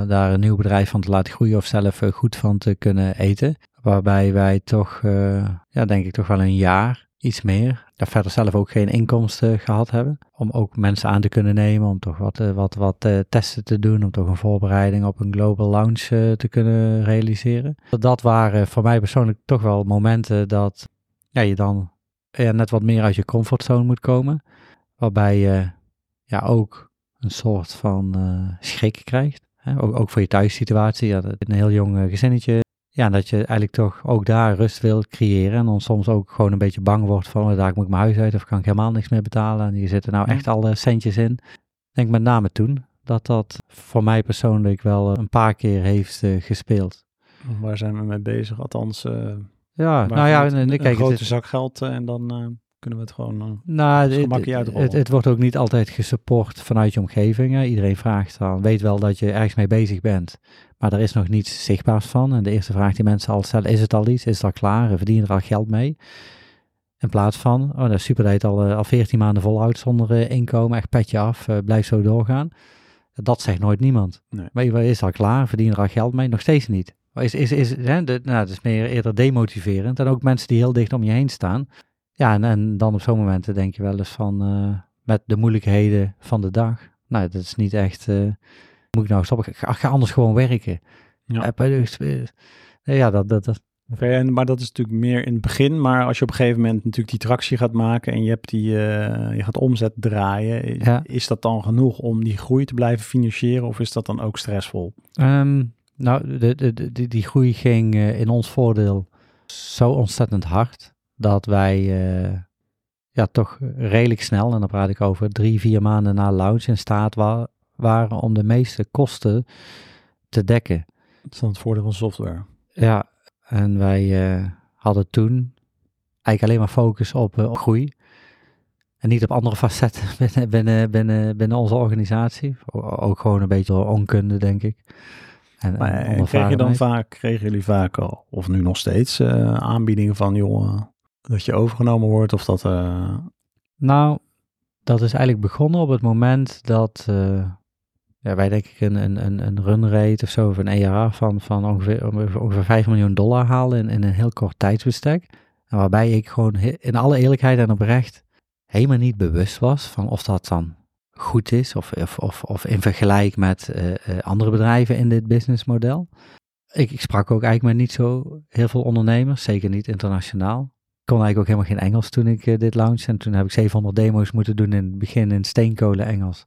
daar een nieuw bedrijf van te laten groeien of zelf goed van te kunnen eten. Waarbij wij toch, eh, ja, denk ik toch wel een jaar, iets meer, daar verder zelf ook geen inkomsten gehad hebben. Om ook mensen aan te kunnen nemen, om toch wat, eh, wat, wat eh, testen te doen, om toch een voorbereiding op een global launch te kunnen realiseren. Dat waren voor mij persoonlijk toch wel momenten dat ja, je dan net wat meer uit je comfortzone moet komen. Waarbij je ja, ook een soort van schrik krijgt. Ook, ook voor je thuissituatie. Ja, een heel jong gezinnetje. Ja, dat je eigenlijk toch ook daar rust wil creëren. En dan soms ook gewoon een beetje bang wordt van, oh, daar moet ik mijn huis uit of kan ik helemaal niks meer betalen. En hier zitten nou echt alle centjes in. Ik denk met name toen dat dat voor mij persoonlijk wel eh, een paar keer heeft eh, gespeeld. Waar zijn we mee bezig? Althans, eh, Ja, nou ja, en, een, een kijk, het grote zak geld en dan... Kunnen we het gewoon... Nou, het, het, het, wordt ook niet altijd gesupport vanuit je omgeving. Iedereen vraagt dan, weet wel dat je ergens mee bezig bent, maar er is nog niets zichtbaars van. En de eerste vraag die mensen al stellen, is het al iets? Is het al klaar? Verdien je er al geld mee? In plaats van, oh dat is super dat je het al, al 14 maanden volhoudt zonder inkomen, echt petje af, blijf zo doorgaan. Dat zegt nooit niemand. Nee. Maar je is al klaar, verdien er al geld mee? Nog steeds niet. Is, is, is, hè, de, nou, dat is meer eerder demotiverend. En ook mensen die heel dicht om je heen staan. Ja, en, en dan op zo'n momenten denk je wel eens van, uh, met de moeilijkheden van de dag. Nou, dat is niet echt, moet ik nou stoppen? Ga, ga anders gewoon werken. Ja, uh, ja dat, dat, dat, Okay, maar dat is natuurlijk meer in het begin. Maar als je op een gegeven moment natuurlijk die tractie gaat maken en je, hebt die, uh, je gaat omzet draaien, is dat dan genoeg om die groei te blijven financieren of is dat dan ook stressvol? Um, nou, de, de, de, die groei ging uh, in ons voordeel zo ontzettend hard dat wij uh, ja, toch redelijk snel, en dan praat ik over drie, vier maanden na launch, in staat wa waren om de meeste kosten te dekken. Dat is dan het voordeel van software. Ja, en wij uh, hadden toen eigenlijk alleen maar focus op, uh, op, groei. En niet op andere facetten binnen, binnen, binnen, binnen onze organisatie. Ook gewoon een beetje onkunde, denk ik. En, maar, en kreeg je dan vaak, kregen jullie vaak al, of nu nog steeds, uh, aanbiedingen van, joh, dat je overgenomen wordt of dat... Nou, dat is eigenlijk begonnen op het moment dat ja, wij denk ik een, een, een, run rate of zo, of een ERA van, van ongeveer, ongeveer 5 miljoen dollar halen in, in een heel kort tijdsbestek. Waarbij ik gewoon in alle eerlijkheid en oprecht helemaal niet bewust was van of dat dan goed is of, of, of, of in vergelijk met uh, andere bedrijven in dit businessmodel. Ik, ik, sprak ook eigenlijk met niet zo heel veel ondernemers, zeker niet internationaal. Kon eigenlijk ook helemaal geen Engels toen ik uh, dit launchte. En toen heb ik 700 demo's moeten doen in het begin in steenkolen Engels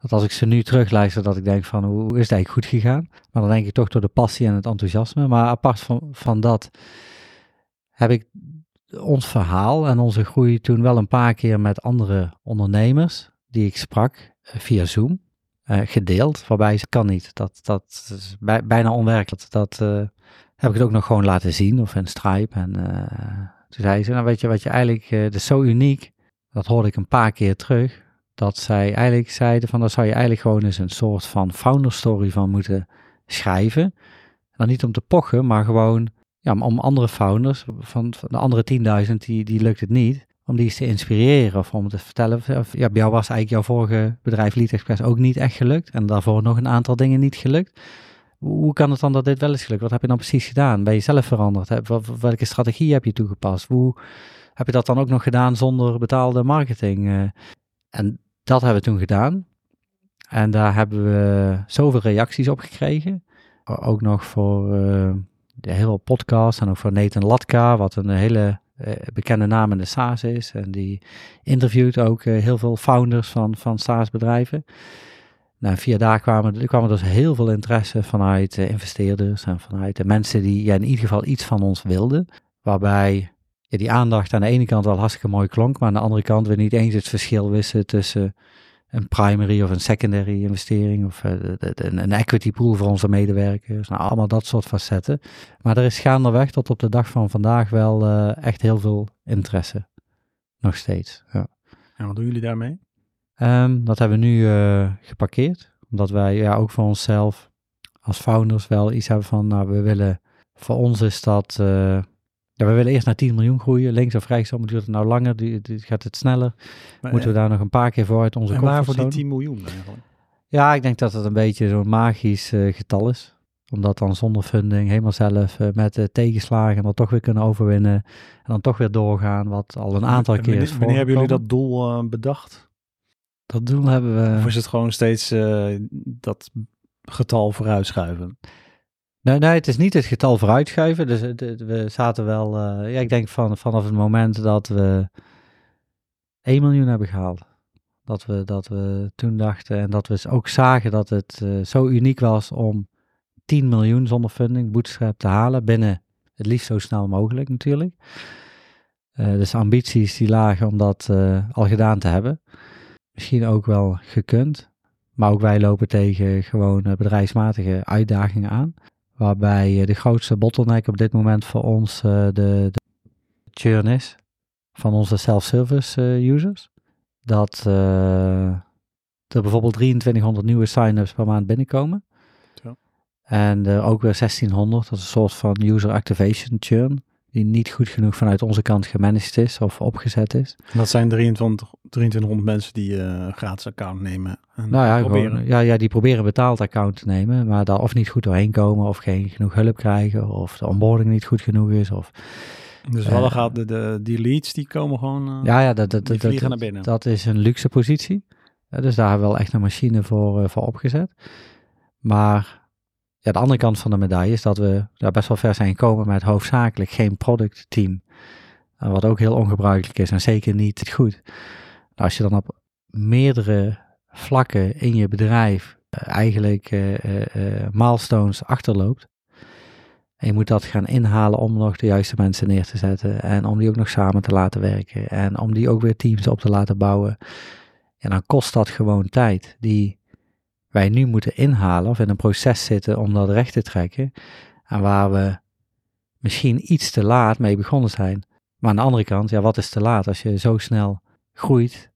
dat als ik ze nu terugluister, dat ik denk van hoe is het eigenlijk goed gegaan? Maar dan denk ik toch door de passie en het enthousiasme. Maar apart van, van dat heb ik ons verhaal en onze groei toen wel een paar keer met andere ondernemers die ik sprak eh, via Zoom uh, gedeeld. Waarbij ze kan niet. Dat, dat is bij, bijna onwerkelijk. Dat uh, heb ik het ook nog gewoon laten zien of in Stripe. En toen zei ze, nou weet je wat je eigenlijk, dat is zo uniek. Dat hoorde ik een paar keer terug dat zij eigenlijk zeiden van daar zou je eigenlijk gewoon eens een soort van founder story van moeten schrijven. Dan niet om te pochen, maar gewoon ja, om andere founders van, de andere 10.000 die, die lukt het niet. Om die eens te inspireren of om te vertellen. Ja, bij jou was eigenlijk jouw vorige bedrijf Lead Express ook niet echt gelukt. En daarvoor nog een aantal dingen niet gelukt. Hoe kan het dan dat dit wel is gelukt? Wat heb je dan precies gedaan? Ben je zelf veranderd? Welke strategie heb je toegepast? Hoe heb je dat dan ook nog gedaan zonder betaalde marketing? Eh, en dat hebben we toen gedaan. En daar hebben we zoveel reacties op gekregen. Ook nog voor uh, de hele podcast en ook voor Nathan Latka, wat een hele uh, bekende naam in de SaaS is. En die interviewt ook uh, heel veel founders van, van SaaS-bedrijven. Nou, via daar kwamen, kwam er dus heel veel interesse vanuit investeerders en vanuit de mensen die ja, in ieder geval iets van ons wilden. Waarbij ja, die aandacht aan de ene kant wel hartstikke mooi klonk, maar aan de andere kant we niet eens het verschil wisten tussen een primary of een secondary investering of uh, een equity pool voor onze medewerkers. Nou, allemaal dat soort facetten. Maar er is gaandeweg tot op de dag van vandaag wel uh, echt heel veel interesse. Nog steeds. Ja. En wat doen jullie daarmee? Um, dat hebben we nu uh, geparkeerd. Omdat wij ja, ook voor onszelf als founders wel iets hebben van, nou, we willen, voor ons is dat ja, we willen eerst naar 10 miljoen groeien. Links of rechts, duurt het nou langer? Die, die gaat het sneller? Moeten we daar nog een paar keer voor uit onze En waarvoor die 10 miljoen eigenlijk? Ja, ik denk dat het een beetje zo'n magisch uh, getal is. Omdat dan zonder funding, helemaal zelf, uh, met uh, tegenslagen, en dan toch weer kunnen overwinnen. En dan toch weer doorgaan, wat al een aantal keer is Wanneer hebben jullie dat doel bedacht? Dat doel hebben we... Of is het gewoon steeds dat getal vooruitschuiven? Nee, nee, het is niet het getal vooruitschuiven. Dus we zaten wel, uh, ja, ik denk van, vanaf het moment dat we 1 miljoen hebben gehaald. Dat we, dat we toen dachten en dat we ook zagen dat het uh, zo uniek was om 10 miljoen zonder funding, bootstrap te halen. Binnen het liefst zo snel mogelijk natuurlijk. Dus ambities die lagen om dat al gedaan te hebben. Misschien ook wel gekund. Maar ook wij lopen tegen gewoon bedrijfsmatige uitdagingen aan. Waarbij de grootste bottleneck op dit moment voor ons uh, de, de churn is. van onze self-service eh, users. Dat er bijvoorbeeld 2300 nieuwe sign-ups per maand binnenkomen. Zo. En ook weer 1600, dat is een soort van user activation churn. Die niet goed genoeg vanuit onze kant gemanaged is of opgezet is. Dat zijn 23, 2300 mensen die een gratis account nemen. En nou ja, proberen. Gewoon, ja, ja, die proberen betaald account te nemen, maar daar of niet goed doorheen komen, of geen genoeg hulp krijgen, of de onboarding niet goed genoeg is. Of, dus Eh, wel gaat de, de, die leads, die komen gewoon, uh, ja, ja, dat, dat, die dat, vliegen dat, naar binnen. dat is een luxe positie. Uh, dus daar hebben we wel echt een machine voor, uh, voor opgezet. Maar ja, de andere kant van de medaille is dat we daar best wel ver zijn gekomen met hoofdzakelijk geen productteam. Uh, wat ook heel ongebruikelijk is en zeker niet goed. Nou, als je dan op meerdere vlakken in je bedrijf eh, eigenlijk milestones achterloopt, en je moet dat gaan inhalen om nog de juiste mensen neer te zetten. En om die ook nog samen te laten werken. En om die ook weer teams op te laten bouwen. En dan kost dat gewoon tijd. Die wij nu moeten inhalen of in een proces zitten om dat recht te trekken. En waar we misschien iets te laat mee begonnen zijn. Maar aan de andere kant, ja, wat is te laat? Als je zo snel groeit,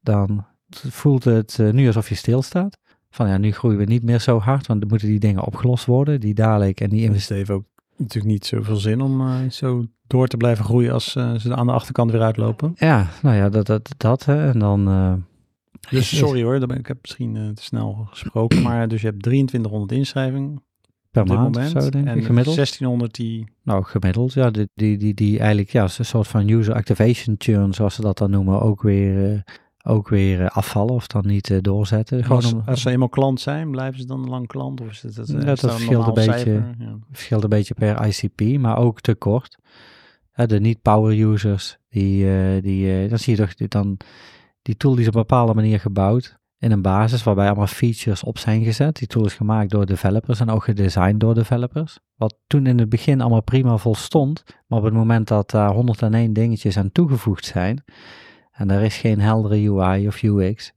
dan voelt het nu alsof je stilstaat van ja, nu groeien we niet meer zo hard, want dan moeten die dingen opgelost worden, die dadelijk en die investeren. Heeft ook natuurlijk niet zoveel zin om uh, zo door te blijven groeien als uh, ze aan de achterkant weer uitlopen. Ja, nou ja, dat, dat, dat hè. en dan... Dus sorry hoor, ben, ik heb misschien te snel gesproken, maar dus je hebt 2300 inschrijvingen per maand moment, zo denk en ik, gemiddeld. 1600 die... Nou, gemiddeld, ja, die, die, die, die eigenlijk, ja, een soort van user activation churn, zoals ze dat dan noemen, ook weer ook weer uh, afvallen of dan niet uh, doorzetten. Gewoon als, om, als, ze eenmaal klant zijn, blijven ze dan lang klant? Of is het, ja, dat verschilt een, beetje, ja. verschilt een beetje per ICP, maar ook te kort. Uh, de niet-power users, die, die, dan zie je toch, dan, die tool is op een bepaalde manier gebouwd in een basis waarbij allemaal features op zijn gezet. Die tool is gemaakt door developers en ook gedesigned door developers. Wat toen in het begin allemaal prima volstond, maar op het moment dat daar 101 dingetjes aan toegevoegd zijn, en er is geen heldere UI of UX.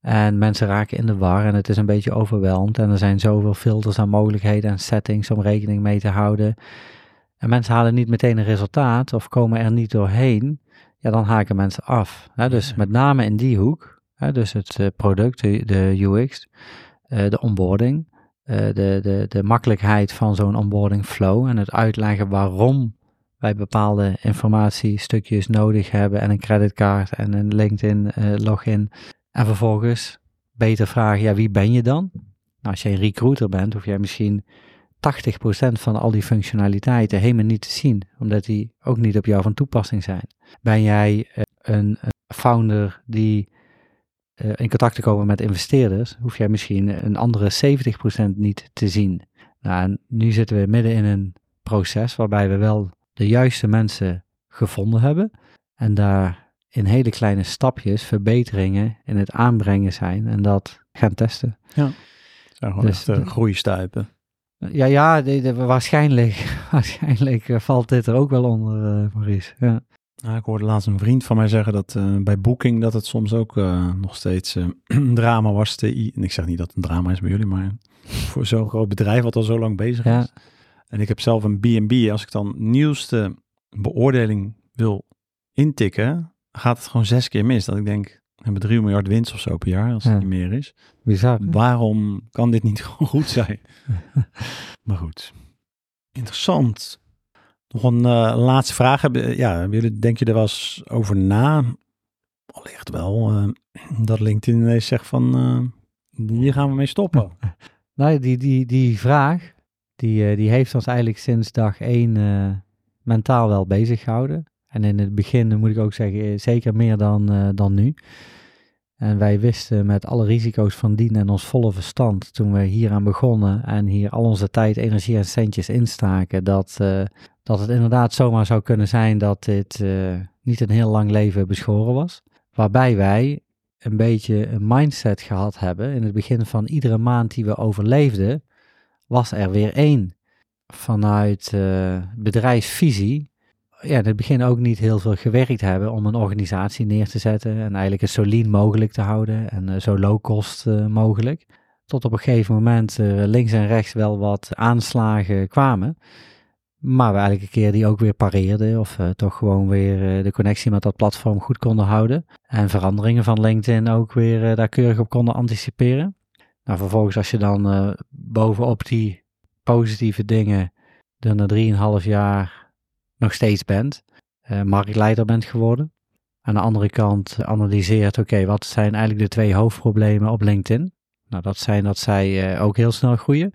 En mensen raken in de war en het is een beetje overweldigd. En er zijn zoveel filters en mogelijkheden en settings om rekening mee te houden. En mensen halen niet meteen een resultaat of komen er niet doorheen. Ja, dan haken mensen af. Hè? Dus ja. met name in die hoek. Hè? Dus het uh, product, de, de UX, uh, de onboarding. Uh, de, de, de makkelijkheid van zo'n onboarding flow. En het uitleggen waarom wij bepaalde informatiestukjes nodig hebben en een creditcard en een LinkedIn uh, login. En vervolgens beter vragen, ja, wie ben je dan? Nou, als je een recruiter bent, hoef jij misschien 80% van al die functionaliteiten helemaal niet te zien, omdat die ook niet op jou van toepassing zijn. Ben jij uh, een, founder die uh, in contact te komen met investeerders, hoef jij misschien een andere 70% niet te zien. Nou, en nu zitten we midden in een proces waarbij we wel de juiste mensen gevonden hebben en daar in hele kleine stapjes verbeteringen in het aanbrengen zijn en dat gaan testen. Ja, zijn gewoon dus, echt uh, groeistuipen. Ja, ja de, de, waarschijnlijk, waarschijnlijk uh, valt dit er ook wel onder, uh, Maurice. Ja. Nou, ik hoorde laatst een vriend van mij zeggen dat bij Booking dat het soms ook nog steeds een drama was. Te, en ik zeg niet dat het een drama is bij jullie, maar voor zo'n groot bedrijf wat al zo lang bezig ja. is. En ik heb zelf een B&B. Als ik dan nieuwste beoordeling wil intikken, gaat het gewoon zes keer mis. Dat ik denk, hebben 3 miljard winst of zo per jaar, als het Ja. niet meer is. Bizar. hè? Waarom kan dit niet gewoon goed zijn? maar goed. Interessant. Nog een eh, laatste vraag. Hebben, ja, jullie, denk je er wel eens over na? Allicht wel. eh, dat LinkedIn ineens zegt van, eh, hier gaan we mee stoppen. Nou, die, die, die vraag, die, eh, die heeft ons eigenlijk sinds dag één eh, mentaal wel bezig gehouden. En in het begin, moet ik ook zeggen, eh, zeker meer dan, eh, dan nu. En wij wisten met alle risico's van dien en ons volle verstand, toen we hier aan begonnen en hier al onze tijd, energie en centjes instaken, dat, eh, dat het inderdaad zomaar zou kunnen zijn dat dit niet een heel lang leven beschoren was. Waarbij wij een beetje een mindset gehad hebben in het begin van iedere maand die we overleefden, was er weer één. Vanuit bedrijfsvisie, ja, in het begin ook niet heel veel gewerkt hebben om een organisatie neer te zetten en eigenlijk het zo lean mogelijk te houden en eh, zo low cost eh, mogelijk. Tot op een gegeven moment eh, links en rechts wel wat aanslagen kwamen, Maar we elke keer die ook weer pareerden of toch gewoon weer de connectie met dat platform goed konden houden. En veranderingen van LinkedIn ook weer daar keurig op konden anticiperen. Nou, vervolgens als je dan bovenop die positieve dingen er na 3,5 jaar nog steeds bent, marktleider bent geworden. Aan de andere kant analyseert, oké, wat zijn eigenlijk de twee hoofdproblemen op LinkedIn? Nou, dat zijn dat zij ook heel snel groeien.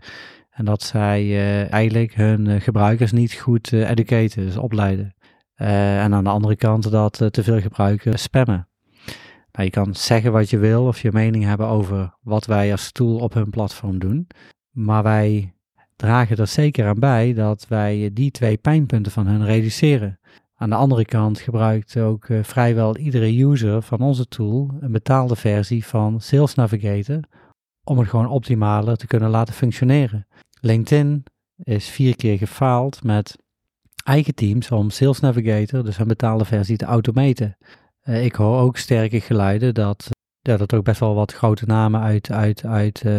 En dat zij uh, eigenlijk hun gebruikers niet goed educaten, dus opleiden. en aan de andere kant dat te veel gebruikers spammen. Nou, je kan zeggen wat je wil of je mening hebben over wat wij als tool op hun platform doen. Maar wij dragen er zeker aan bij dat wij die twee pijnpunten van hun reduceren. Aan de andere kant gebruikt ook vrijwel iedere user van onze tool een betaalde versie van Sales Navigator om het gewoon optimaler te kunnen laten functioneren. LinkedIn is vier keer gefaald met eigen teams om Sales Navigator, dus een betaalde versie, te automaten. Uh, ik hoor ook sterke geluiden dat, ja, dat ook best wel wat grote namen uit, uit, uit uh,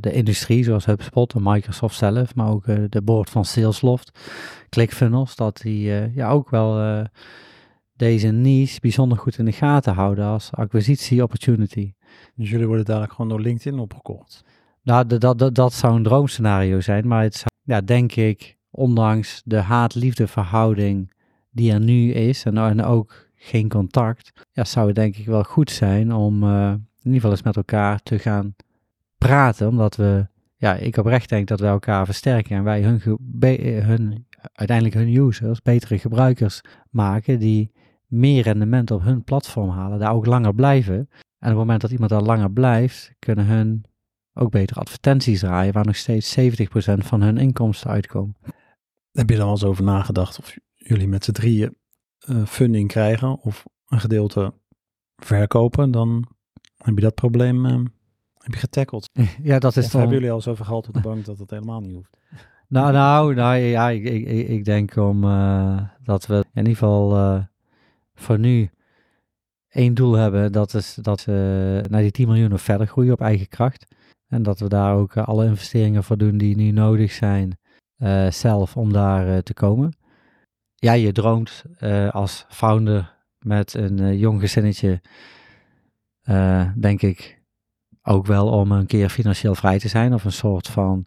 de industrie, zoals HubSpot en Microsoft zelf, maar ook uh, de board van Salesloft, ClickFunnels, dat die ja, ook wel deze niche bijzonder goed in de gaten houden als acquisitie opportunity. Dus jullie worden dadelijk gewoon door LinkedIn opgekocht? Nou, dat, dat, dat zou een droomscenario zijn, maar het zou, ja, denk ik, ondanks de haat-liefde verhouding die er nu is en, en ook geen contact, ja, zou het denk ik wel goed zijn om uh, in ieder geval eens met elkaar te gaan praten, omdat we, ja, ik oprecht denk dat we elkaar versterken en wij hun, hun uiteindelijk hun users, betere gebruikers maken die meer rendement op hun platform halen, daar ook langer blijven. En op het moment dat iemand daar langer blijft, kunnen hun ook beter advertenties draaien, waar nog steeds 70% van hun inkomsten uitkomen. Heb je dan wel eens over nagedacht of jullie met z'n drieën uh, funding krijgen of een gedeelte verkopen, dan heb je dat probleem uh, heb je getackled. Ja, dat is of hebben jullie al zoveel geld op de bank dat het helemaal niet hoeft? Nou, nou, nou ja, ik, ik, ik denk om uh, dat we in ieder geval voor nu één doel hebben. Dat is dat we naar die 10 miljoen of verder groeien op eigen kracht. En dat we daar ook eh, alle investeringen voor doen die nu nodig zijn zelf om daar te komen. Ja, je droomt als founder met een jong gezinnetje, denk ik, ook wel om een keer financieel vrij te zijn of een soort van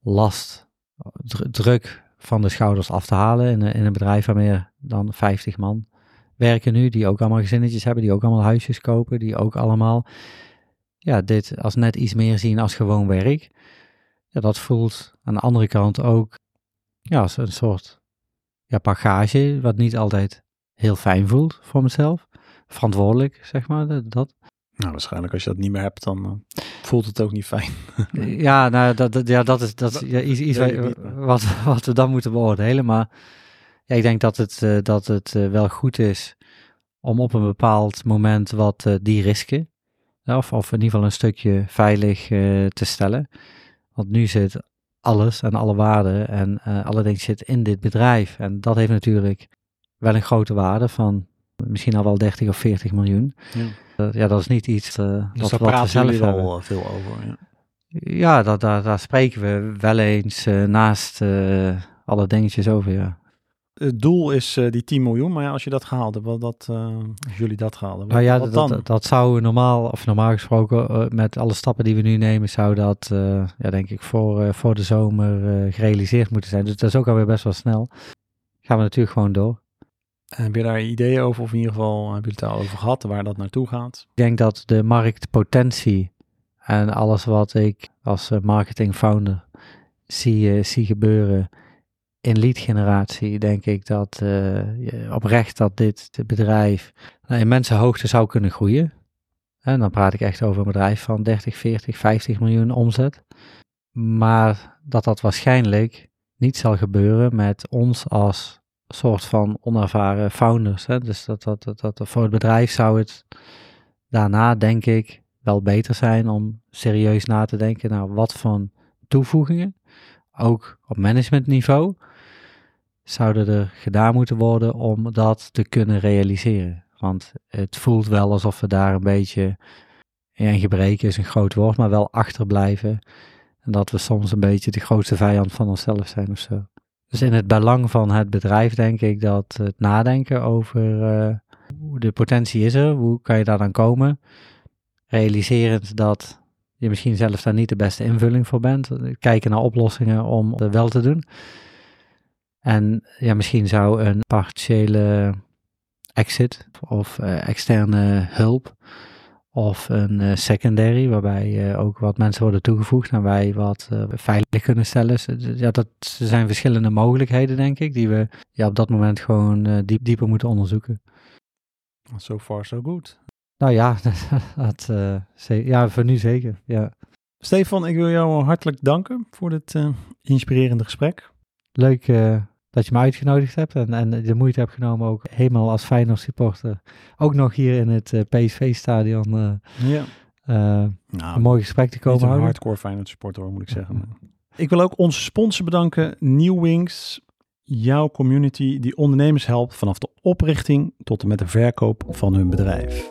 last, druk van de schouders af te halen in, in een bedrijf waar meer dan 50 man werken nu, die ook allemaal gezinnetjes hebben, die ook allemaal huisjes kopen, die ook allemaal ja, dit als net iets meer zien als gewoon werk. Dat voelt aan de andere kant ook ja, als een soort ja, bagage, wat niet altijd heel fijn voelt voor mezelf. Verantwoordelijk, zeg maar, dat. Nou, waarschijnlijk als je dat niet meer hebt, dan uh, voelt het ook niet fijn. ja, nou, dat, dat, ja, dat is, dat ja, iets, iets wat, wat we dan moeten beoordelen. Maar ja, ik denk dat het, uh, dat het uh, wel goed is om op een bepaald moment wat die risken of, of in ieder geval een stukje veilig te stellen. Want nu zit alles en alle waarde en uh, alle dingen zit in dit bedrijf. En dat heeft natuurlijk wel een grote waarde van misschien al wel 30 of 40 miljoen. Ja, uh, ja dat is niet iets uh, dus wat, wat we zelf al veel over. Ja, ja dat, daar, daar spreken we wel eens naast alle dingetjes over, ja het doel is uh, die 10 miljoen, maar ja, als je dat gehaald hebt, wat dat, uh, als jullie dat gehaald hebben, nou ja, wat dat, dan? Dat, zou normaal, of normaal gesproken, uh, met alle stappen die we nu nemen, zou dat, ja, denk ik, voor, voor de zomer gerealiseerd moeten zijn. Dus dat is ook alweer best wel snel. Gaan we natuurlijk gewoon door. Heb je daar ideeën over, of in ieder geval heb je het al over gehad, waar dat naartoe gaat? Ik denk dat de marktpotentie en alles wat ik als marketing founder zie, zie gebeuren, in lead generatie denk ik dat uh, oprecht dat dit bedrijf nou, in mensenhoogte zou kunnen groeien. En dan praat ik echt over een bedrijf van 30, 40, 50 miljoen omzet. Maar dat dat waarschijnlijk niet zal gebeuren met ons als soort van onervaren founders. Hè? Dus dat, dat, dat, voor het bedrijf zou het daarna denk ik wel beter zijn om serieus na te denken naar wat voor toevoegingen, ook op managementniveau, zouden er gedaan moeten worden om dat te kunnen realiseren. Want het voelt wel alsof we daar een beetje, ja, gebreken is een groot woord, maar wel achterblijven. En dat we soms een beetje de grootste vijand van onszelf zijn of zo. Dus in het belang van het bedrijf denk ik dat het nadenken over uh, hoe de potentie is er, hoe kan je daar dan komen, realiserend dat je misschien zelf daar niet de beste invulling voor bent, kijken naar oplossingen om het wel te doen. En ja, misschien zou een partiële exit of uh, externe hulp of een uh, secondary, waarbij uh, ook wat mensen worden toegevoegd en wij wat veilig kunnen stellen. Ja, dat zijn verschillende mogelijkheden, denk ik, die we ja, op dat moment gewoon diep, dieper moeten onderzoeken. So far, so good. Nou ja, dat, ja, voor nu zeker. Ja. Stefan, ik wil jou hartelijk danken voor dit inspirerende gesprek. Leuk dat je me uitgenodigd hebt en, en de moeite hebt genomen ook helemaal als Feyenoord supporter. Ook nog hier in het uh, eh, PSV-stadion uh, ja. Uh, nou, een mooi gesprek te komen houden. een hardcore Feyenoord supporter moet ik zeggen. Ik wil ook onze sponsor bedanken, New Wings. Jouw community die ondernemers helpt vanaf de oprichting tot en met de verkoop van hun bedrijf.